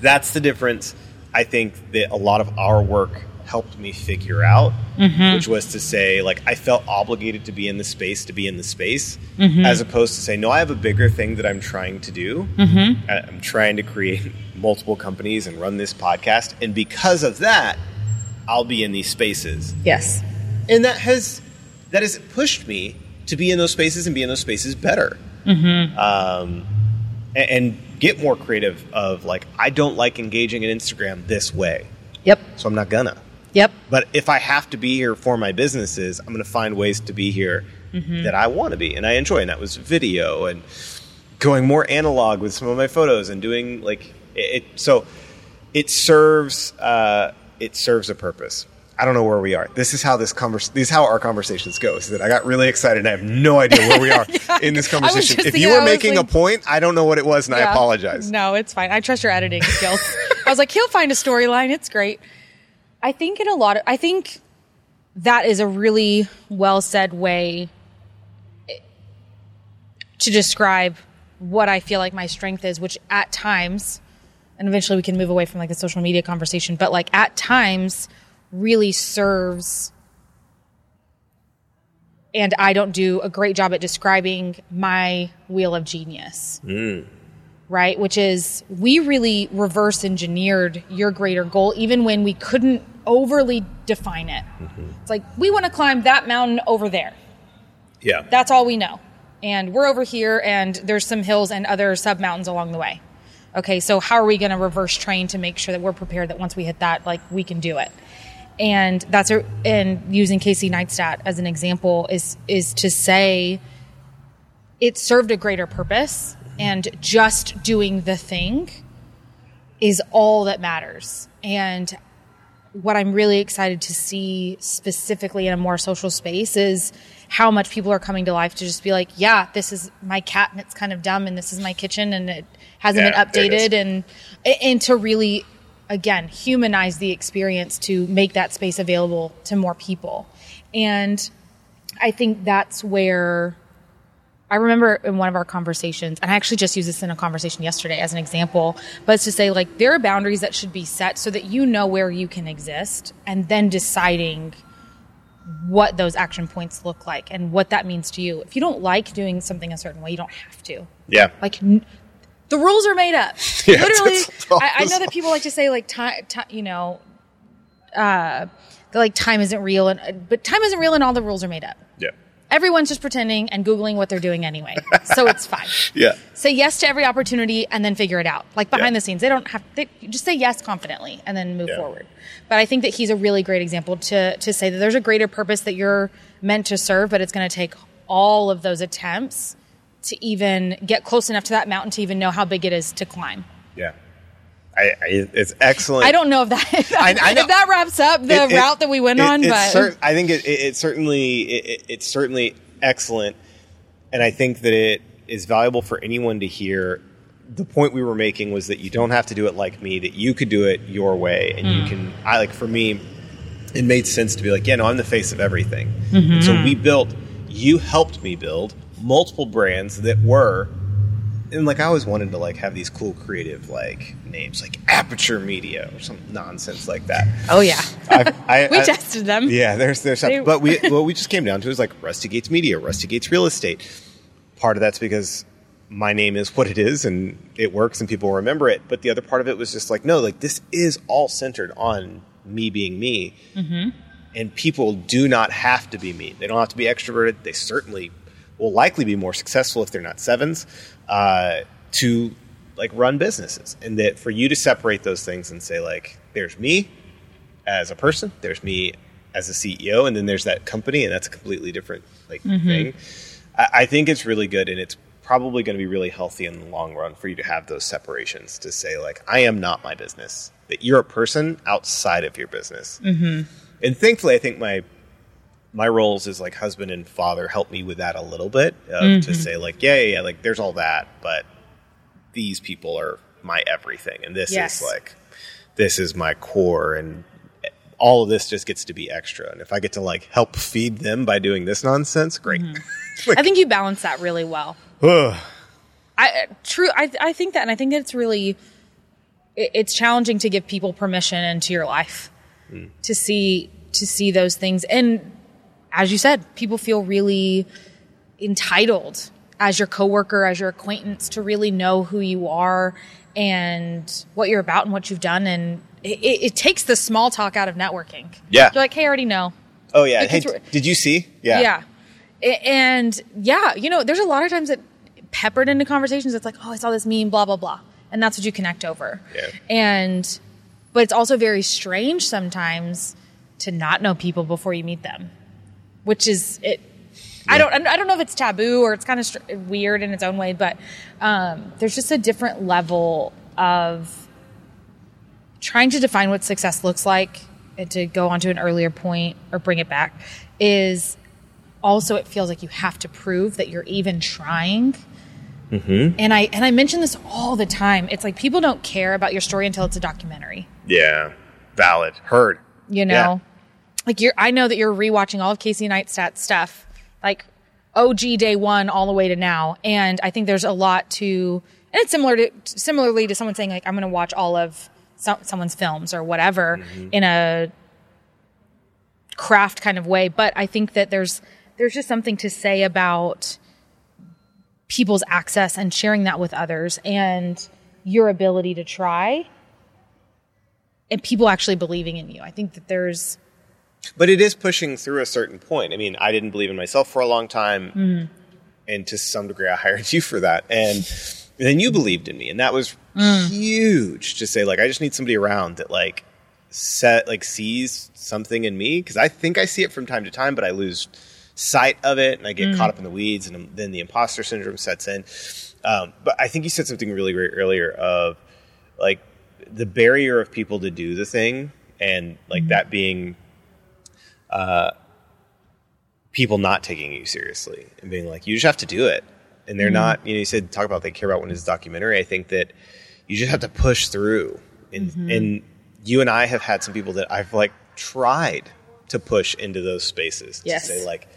That's the difference. I think that a lot of our work helped me figure out, Mm-hmm. which was to say, like, I felt obligated to be in the space to be in the space, Mm-hmm. as opposed to say, no, I have a bigger thing that I'm trying to do. Mm-hmm. I'm trying to create multiple companies and run this podcast, and because of that, I'll be in these spaces Yes. And that has that has pushed me to be in those spaces and be in those spaces better um, and, and get more creative of like i don't like engaging in instagram this way Yep. so i'm not gonna Yep. but if i have to be here for my businesses i'm gonna find ways to be here that i want to be and i enjoy and that was video and going more analog with some of my photos and doing like it, it so it serves uh, it serves a purpose. I don't know where we are. This is how this convers. This is how our conversations go. Is that I got really excited and I have no idea where we are in this conversation. If you were making like- a point, I don't know what it was, and I apologize. No, it's fine. I trust your editing skills. I was like, he'll find a storyline. It's great. I think in a lot of, I think that is a really well said way eh, to describe what I feel like my strength is, which at times, and eventually we can move away from like the social media conversation, but like at times really serves and I don't do a great job at describing my wheel of genius. Mm. Right? Which is, we really reverse engineered your greater goal, even when we couldn't overly define it. Mm-hmm. It's like, we want to climb that mountain over there. Yeah, That's all we know. And we're over here, and there's some hills and other sub mountains along the way. Okay, so how are we going to reverse train to make sure that we're prepared that once we hit that, like we can do it? And that's a, and using Casey Neistat as an example is is to say it served a greater purpose, and just doing the thing is all that matters. And what I'm really excited to see specifically in a more social space is how much people are coming to life to just be like, yeah, this is my cat and it's kind of dumb and this is my kitchen and it hasn't Yeah, been there it is. updated and and to really again humanize the experience to make that space available to more people. And I think that's where I remember in one of our conversations, and I actually just used this in a conversation yesterday as an example, but it's to say like there are boundaries that should be set so that you know where you can exist and then deciding what those action points look like and what that means to you. If you don't like doing something a certain way, you don't have to. yeah, Like the rules are made up. Yeah, Literally, I, I know that people like to say like time, ti you know, uh, that like time isn't real, and but time isn't real, and all the rules are made up. Yeah. Everyone's just pretending and googling what they're doing anyway, so it's fine. Yeah. Say yes to every opportunity and then figure it out. Like behind Yeah. the scenes, they don't have they just say yes confidently and then move Yeah. forward. But I think that he's a really great example to to say that there's a greater purpose that you're meant to serve, but it's going to take all of those attempts to even get close enough to that mountain to even know how big it is to climb. Yeah. I, I, it's excellent. I don't know if that if, I- I if that wraps up the It- it- route that we went it- on, but cer- I think it, certainly it, it- it's certainly excellent, and I think that it is valuable for anyone to hear. The point we were making was that you don't have to do it like me; that you could do it your way, and Hmm. you can. I like for me, it made sense to be like, yeah, no, I'm the face of everything. Mm-hmm. So we built. You helped me build multiple brands that were and like I always wanted to like have these cool creative like names like Aperture Media or some nonsense like that. oh yeah, I've, I, we I- tested them. Yeah, there's there's They- but we what we just came down to is like Rusty Gates Media, Rusty Gates Real Estate. Part of that's because my name is what it is and it works and people remember it. But the other part of it was just like no, like this is all centered on me being me, Mm-hmm. and people do not have to be me. They don't have to be extroverted. They certainly will likely be more successful if they're not sevens uh, to like run businesses. And that for you to separate those things and say like, there's me as a person, there's me as a CEO, and then there's that company, and that's a completely different like thing. I, I think it's really good, and it's probably going to be really healthy in the long run for you to have those separations to say like, I am not my business. That you're a person outside of your business. And thankfully, I think my my roles as like husband and father help me with that a little bit uh, to mm-hmm. say like yeah, yeah yeah like there's all that but these people are my everything and this Yes. is like this is my core and all of this just gets to be extra and if i get to like help feed them by doing this nonsense great mm-hmm. I think you balance that really well. I uh, true. I I think that, and I think that it's really it, it's challenging to give people permission into your life mm. to see to see those things, and as you said, people feel really entitled as your coworker, as your acquaintance, to really know who you are and what you're about and what you've done, and it, it, takes the small talk out of networking. Yeah. you're like, hey, I already know. oh yeah hey, did you see yeah Yeah. And yeah, you know, there's a lot of times that peppered into conversations, it's like, oh, I saw this meme, blah, blah, blah. And that's what you connect over. Yeah. And, but it's also very strange sometimes to not know people before you meet them, which is, it, I don't, I don't know if it's taboo or it's kind of str- weird in its own way, but um, there's just a different level of trying to define what success looks like and to go on to an earlier point or bring it back is also it feels like you have to prove that you're even trying. Mm-hmm. and i and i mention this all the time. It's like people don't care about your story until it's a documentary. Yeah. Valid. Heard. You know? Yeah. Like you're i know that you're rewatching all of casey neistat stuff like og day one all the way to now. And i think there's a lot to and it's similar to similarly to someone saying like i'm going to watch all of some, someone's films or whatever mm-hmm. in a craft kind of way. But i think that there's there's just something to say about people's access and sharing that with others and your ability to try and people actually believing in you. I think that there's But it is pushing through a certain point. I mean, I didn't believe in myself for a long time, mm. and to some degree, I hired you for that. And then you believed in me, and that was mm. huge to say. Like, I just need somebody around that like set like sees something in me because I think I see it from time to time, but I lose sight of it, and I get mm. caught up in the weeds, and then the imposter syndrome sets in. Um, but I think you said something really great earlier of like the barrier of people to do the thing, and like that being Uh, people not taking you seriously and being like, you just have to do it. And they're mm-hmm. not, you know, you said talk about they care about when it's a documentary. I think that you just have to push through. And mm-hmm. and you and I have had some people that I've like tried to push into those spaces Yes. to say like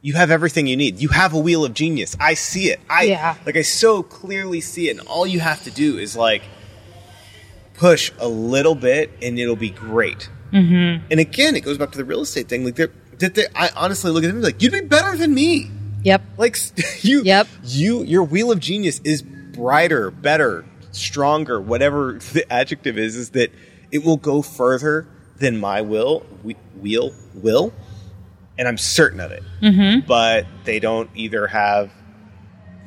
you have everything you need. You have a wheel of genius. I see it. I Yeah. like I so clearly see it and all you have to do is like push a little bit and it'll be great. Mm-hmm. And again, it goes back to the real estate thing. Like, they're, that they, I honestly look at them and be like, you'd be better than me. Yep. Like, you, Yep. you, your wheel of genius is brighter, better, stronger, whatever the adjective is, is that it will go further than my will we, wheel will, and I'm certain of it. Mm-hmm. But they don't either have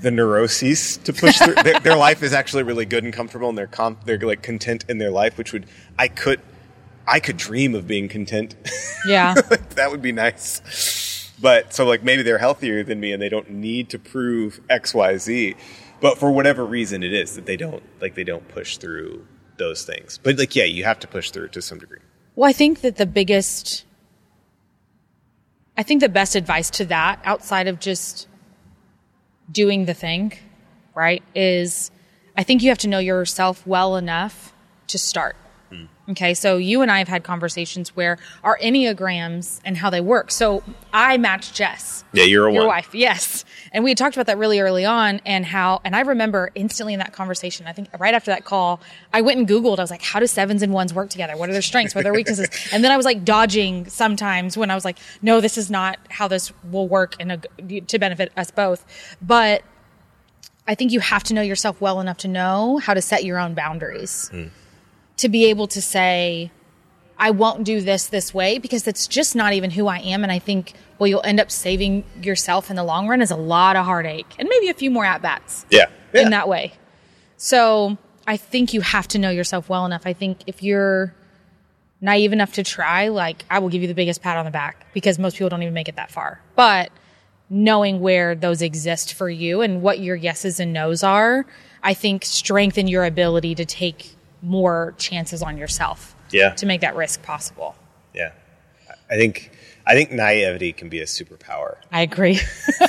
the neuroses to push through. their, their life is actually really good and comfortable, and they're com- they're like content in their life, which would I could I could dream of being content. Yeah. that would be nice. But so like maybe they're healthier than me and they don't need to prove X, Y, Z. But for whatever reason it is that they don't like they don't push through those things. But like yeah, you have to push through to some degree. Well, I think that the biggest, I think the best advice to that outside of just doing the thing, right, is I think you have to know yourself well enough to start. Okay, so you and I have had conversations where our enneagrams and how they work. So I match Jess. Yeah, you're a your one. wife, yes. And we had talked about that really early on, and how. And I remember instantly in that conversation. I think right after that call, I went and Googled. I was like, "How do sevens and ones work together? What are their strengths? What are their weaknesses?" and then I was like dodging sometimes when I was like, "No, this is not how this will work in a, to benefit us both." But I think you have to know yourself well enough to know how to set your own boundaries. Hmm. To be able to say, I won't do this this way because that's just not even who I am. And I think what you'll end up saving yourself in the long run is a lot of heartache and maybe a few more at bats Yeah. yeah. in that way. So I think you have to know yourself well enough. I think if you're naive enough to try, like I will give you the biggest pat on the back because most people don't even make it that far. But knowing where those exist for you and what your yeses and nos are, I think strengthen your ability to take more chances on yourself Yeah. to make that risk possible. Yeah. I think I think naivety can be a superpower. I agree.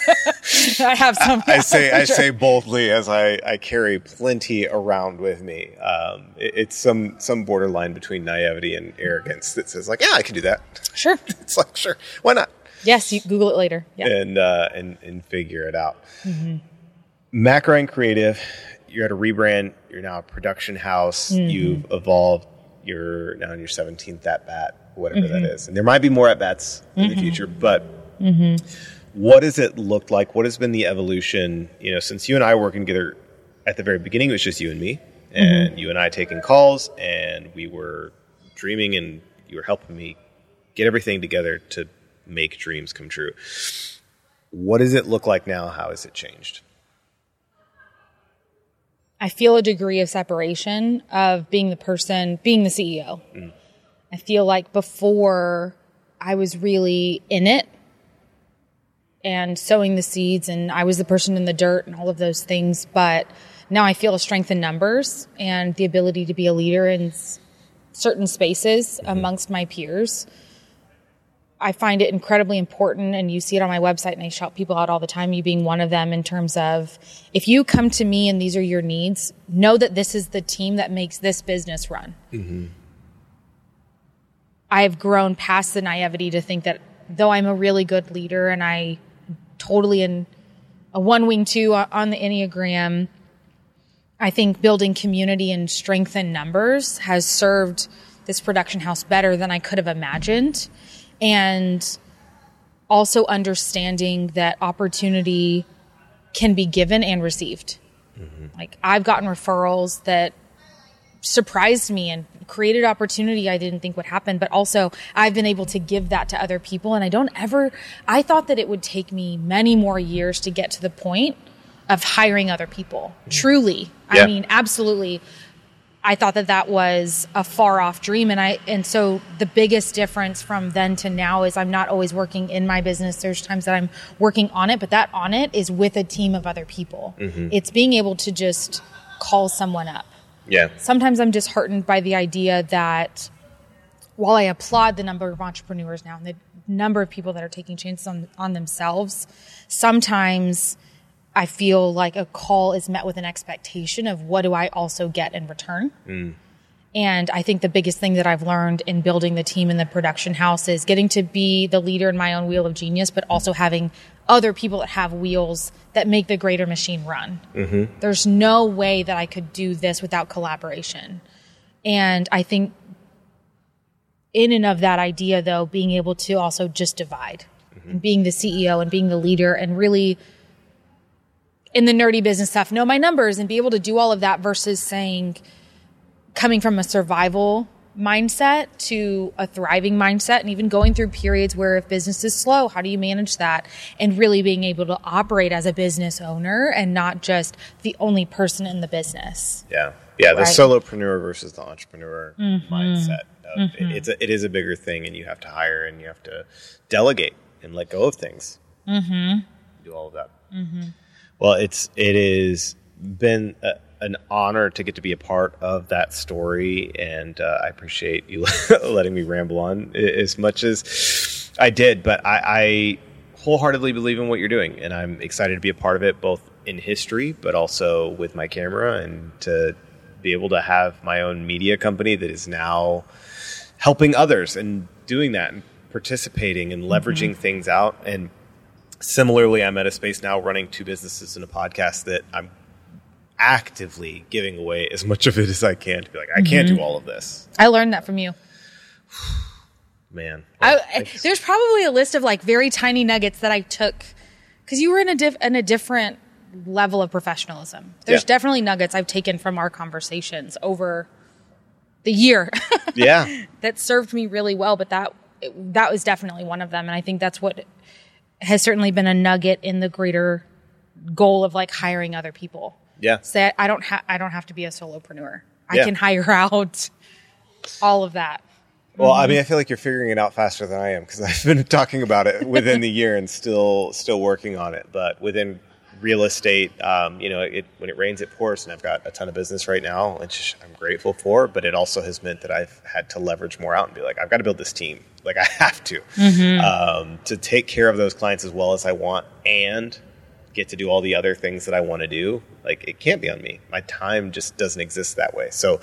I have some. I say I say boldly as I, I carry plenty around with me. Um, it- it's some some borderline between naivety and arrogance that says like, yeah, I can do that. Sure. It's like, sure, why not? Yes, you Google it later. Yeah. And uh, and and figure it out. Mac Ryan Creative, you're at a rebrand. You're now a production house. Mm-hmm. You've evolved. You're now in your 17th at bat, whatever that mm-hmm. is. And there might be more at bats in the mm-hmm. future, but what has it looked like? What has been the evolution? You know, since you and I were working together at the very beginning, it was just you and me, and you and I taking calls, and we were dreaming, and you were helping me get everything together to make dreams come true. What does it look like now? How has it changed? I feel a degree of separation of being the person, being the CEO. Mm. I feel like before I was really in it and sowing the seeds and I was the person in the dirt and all of those things. But now I feel a strength in numbers and the ability to be a leader in certain spaces mm-hmm. amongst my peers. I find it incredibly important, and you see it on my website, and I shout people out all the time, you being one of them, in terms of if you come to me and these are your needs, know that this is the team that makes this business run. Mm-hmm. I've grown past the naivety to think that though I'm a really good leader and I totally in a one wing two on the Enneagram, I think building community and strength in numbers has served this production house better than I could have imagined. And also understanding that opportunity can be given and received. Mm-hmm. Like I've gotten referrals that surprised me and created opportunity I didn't think would happen, but also I've been able to give that to other people. And I don't ever, I thought that it would take me many more years to get to the point of hiring other people. Mm-hmm. Truly. Yeah. I mean, absolutely. I thought that that was a far off dream. And I, and so the biggest difference from then to now is I'm not always working in my business. There's times that I'm working on it, but that on it is with a team of other people. Mm-hmm. It's being able to just call someone up Yeah. sometimes I'm disheartened by the idea that while I applaud the number of entrepreneurs now and the number of people that are taking chances on, on themselves, sometimes I feel like a call is met with an expectation of what do I also get in return. Mm. And I think the biggest thing that I've learned in building the team in the production house is getting to be the leader in my own wheel of genius, but also having other people that have wheels that make the greater machine run. Mm-hmm. There's no way that I could do this without collaboration. And I think in and of that idea, though, being able to also just divide and being the CEO and being the leader and really in the nerdy business stuff, know my numbers and be able to do all of that versus saying, coming from a survival mindset to a thriving mindset and even going through periods where if business is slow how do you manage that and really being able to operate as a business owner and not just the only person in the business Yeah, yeah. The Right. solopreneur versus the entrepreneur mindset. Uh, it- It's a, it is a bigger thing, and you have to hire and you have to delegate and let go of things. Mm-hmm. Do all of that. Well, it's it has been a, an honor to get to be a part of that story, and uh, I appreciate you letting me ramble on as much as I did. But I, I wholeheartedly believe in what you're doing, and I'm excited to be a part of it, both in history, but also with my camera, and to be able to have my own media company that is now helping others and doing that and participating and leveraging things out and similarly i'm at a space now running two businesses and a podcast that i'm actively giving away as much of it as i can to be like i can't do mm-hmm. all of this i learned that from you man I, Thank you. there's probably a list of like very tiny nuggets that I took because you were in a diff, in a different level of professionalism. There's Yeah. definitely nuggets I've taken from our conversations over the year yeah that served me really well. But that that was definitely one of them, and I think that's what has certainly been a nugget in the greater goal of like hiring other people. yeah Say I don't have I don't have to be a solopreneur. I Yeah. can hire out all of that. Well, I mm-hmm. mean, I feel like you're figuring it out faster than I am because I've been talking about it within the year and still still working on it. But within real estate, um, you know, it, when it rains, it pours, and I've got a ton of business right now, which I'm grateful for. But it also has meant that I've had to leverage more out and be like, I've got to build this team. Like I have to um, to take care of those clients as well as I want and get to do all the other things that I want to do. Like it can't be on me. My time just doesn't exist that way. So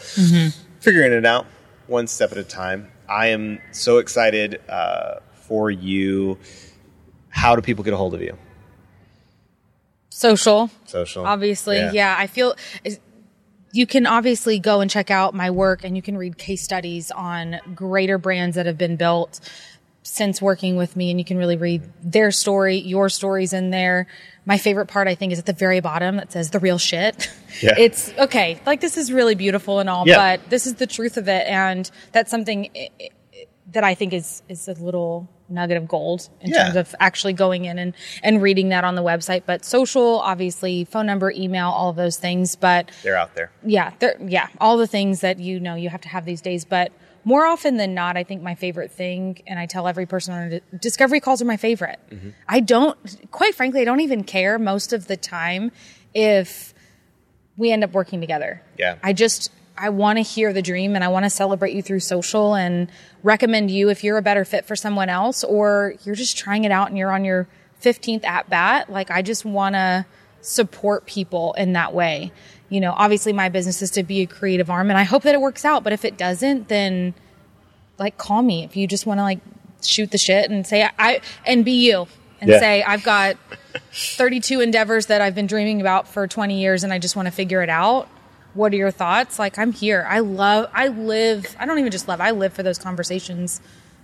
figuring it out one step at a time. I am so excited uh, for you. How do people get a hold of you? Social. Social, obviously yeah, i feel you can obviously go and check out my work and you can read case studies on greater brands that have been built since working with me and you can really read their story your stories in there my favorite part i think is at the very bottom that says the real shit Yeah. it's okay like this is really beautiful and all Yeah. but this is the truth of it and that's something that i think is is a little nugget of gold in Yeah. terms of actually going in and, and reading that on the website. But social, obviously, phone number, email, all of those things. But They're out there. yeah, they're- yeah, all the things that you know you have to have these days. But more often than not, I think my favorite thing, and I tell every person on a discovery calls are my favorite. Mm-hmm. I don't, quite frankly, I don't even care most of the time if we end up working together. Yeah. I just I want to hear the dream and I want to celebrate you through social and recommend you if you're a better fit for someone else or you're just trying it out and you're on your 15th at bat. Like I just want to support people in that way. You know, obviously my business is to be a creative arm and I hope that it works out, but if it doesn't, then like call me if you just want to like shoot the shit and say I and be you and Yeah. say I've got 32 endeavors that I've been dreaming about for 20 years and I just want to figure it out. What are your thoughts? Like I'm here. I love I live I don't even just love. I live for those conversations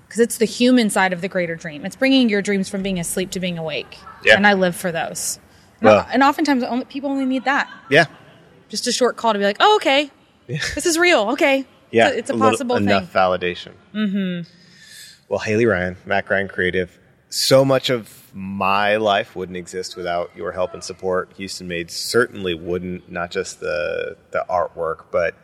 because it's the human side of the greater dream. It's bringing your dreams from being asleep to being awake. Yeah. And I live for those. And- Well- and oftentimes only, people only need that. Yeah. Just a short call to be like, "Oh, okay. Yeah. This is real. Okay. Yeah. It's a, it's a little- possible thing." enough validation. Mm-hmm. Well, Haley Ryan, Mac Ryan Creative, so much of my life wouldn't exist without your help and support. Houston Made certainly wouldn't, not just the, the artwork, but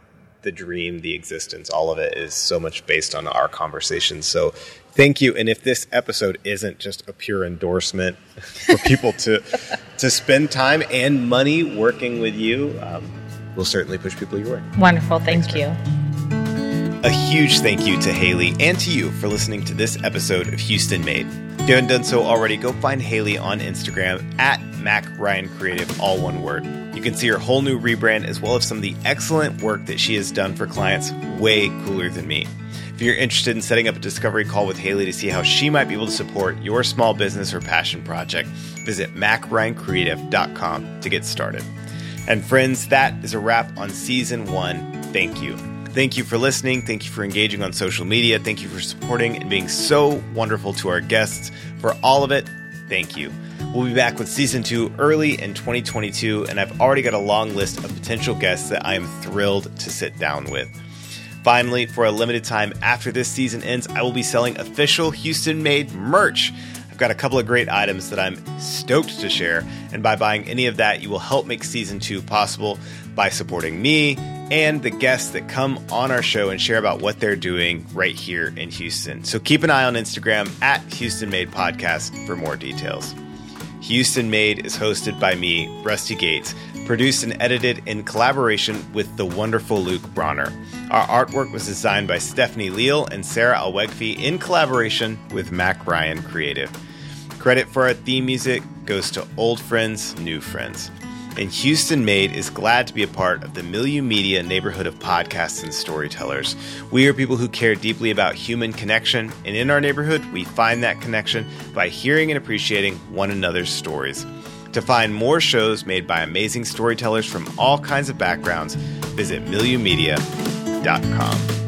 the dream, the existence, all of it is so much based on our conversations. So thank you. And if this episode isn't just a pure endorsement for people to to spend time and money working with you, um, we'll certainly push people your way. Wonderful. Thank you. A huge thank you to Haley and to you for listening to this episode of Houston Made. If you haven't done so already, go find Haley on Instagram at Mac Ryan Creative, all one word. You can see her whole new rebrand as well as some of the excellent work that she has done for clients way cooler than me. If you're interested in setting up a discovery call with Haley to see how she might be able to support your small business or passion project, visit macryancreative.com to get started. And friends, that is a wrap on season one. Thank you. Thank you for listening. Thank you for engaging on social media. Thank you for supporting and being so wonderful to our guests. For all of it, thank you. We'll be back with season two early in 2022, and I've already got a long list of potential guests that I am thrilled to sit down with. Finally, for a limited time after this season ends, I will be selling official Houston made merch. I've got a couple of great items that I'm stoked to share, and by buying any of that, you will help make season two possible by supporting me and the guests that come on our show and share about what they're doing right here in Houston. So keep an eye on Instagram at Houston Made Podcast for more details. Houston Made is hosted by me, Rusty Gates, produced and edited in collaboration with the wonderful Luke Bronner. Our artwork was designed by Stephanie Leal and Sarah Alwegfi in collaboration with Mac Ryan Creative. Credit for our theme music goes to Old Friends, New Friends and Houston Made is glad to be a part of the Milieu Media neighborhood of podcasts and storytellers. We are people who care deeply about human connection, and in our neighborhood, we find that connection by hearing and appreciating one another's stories. To find more shows made by amazing storytellers from all kinds of backgrounds, visit milieumedia.com.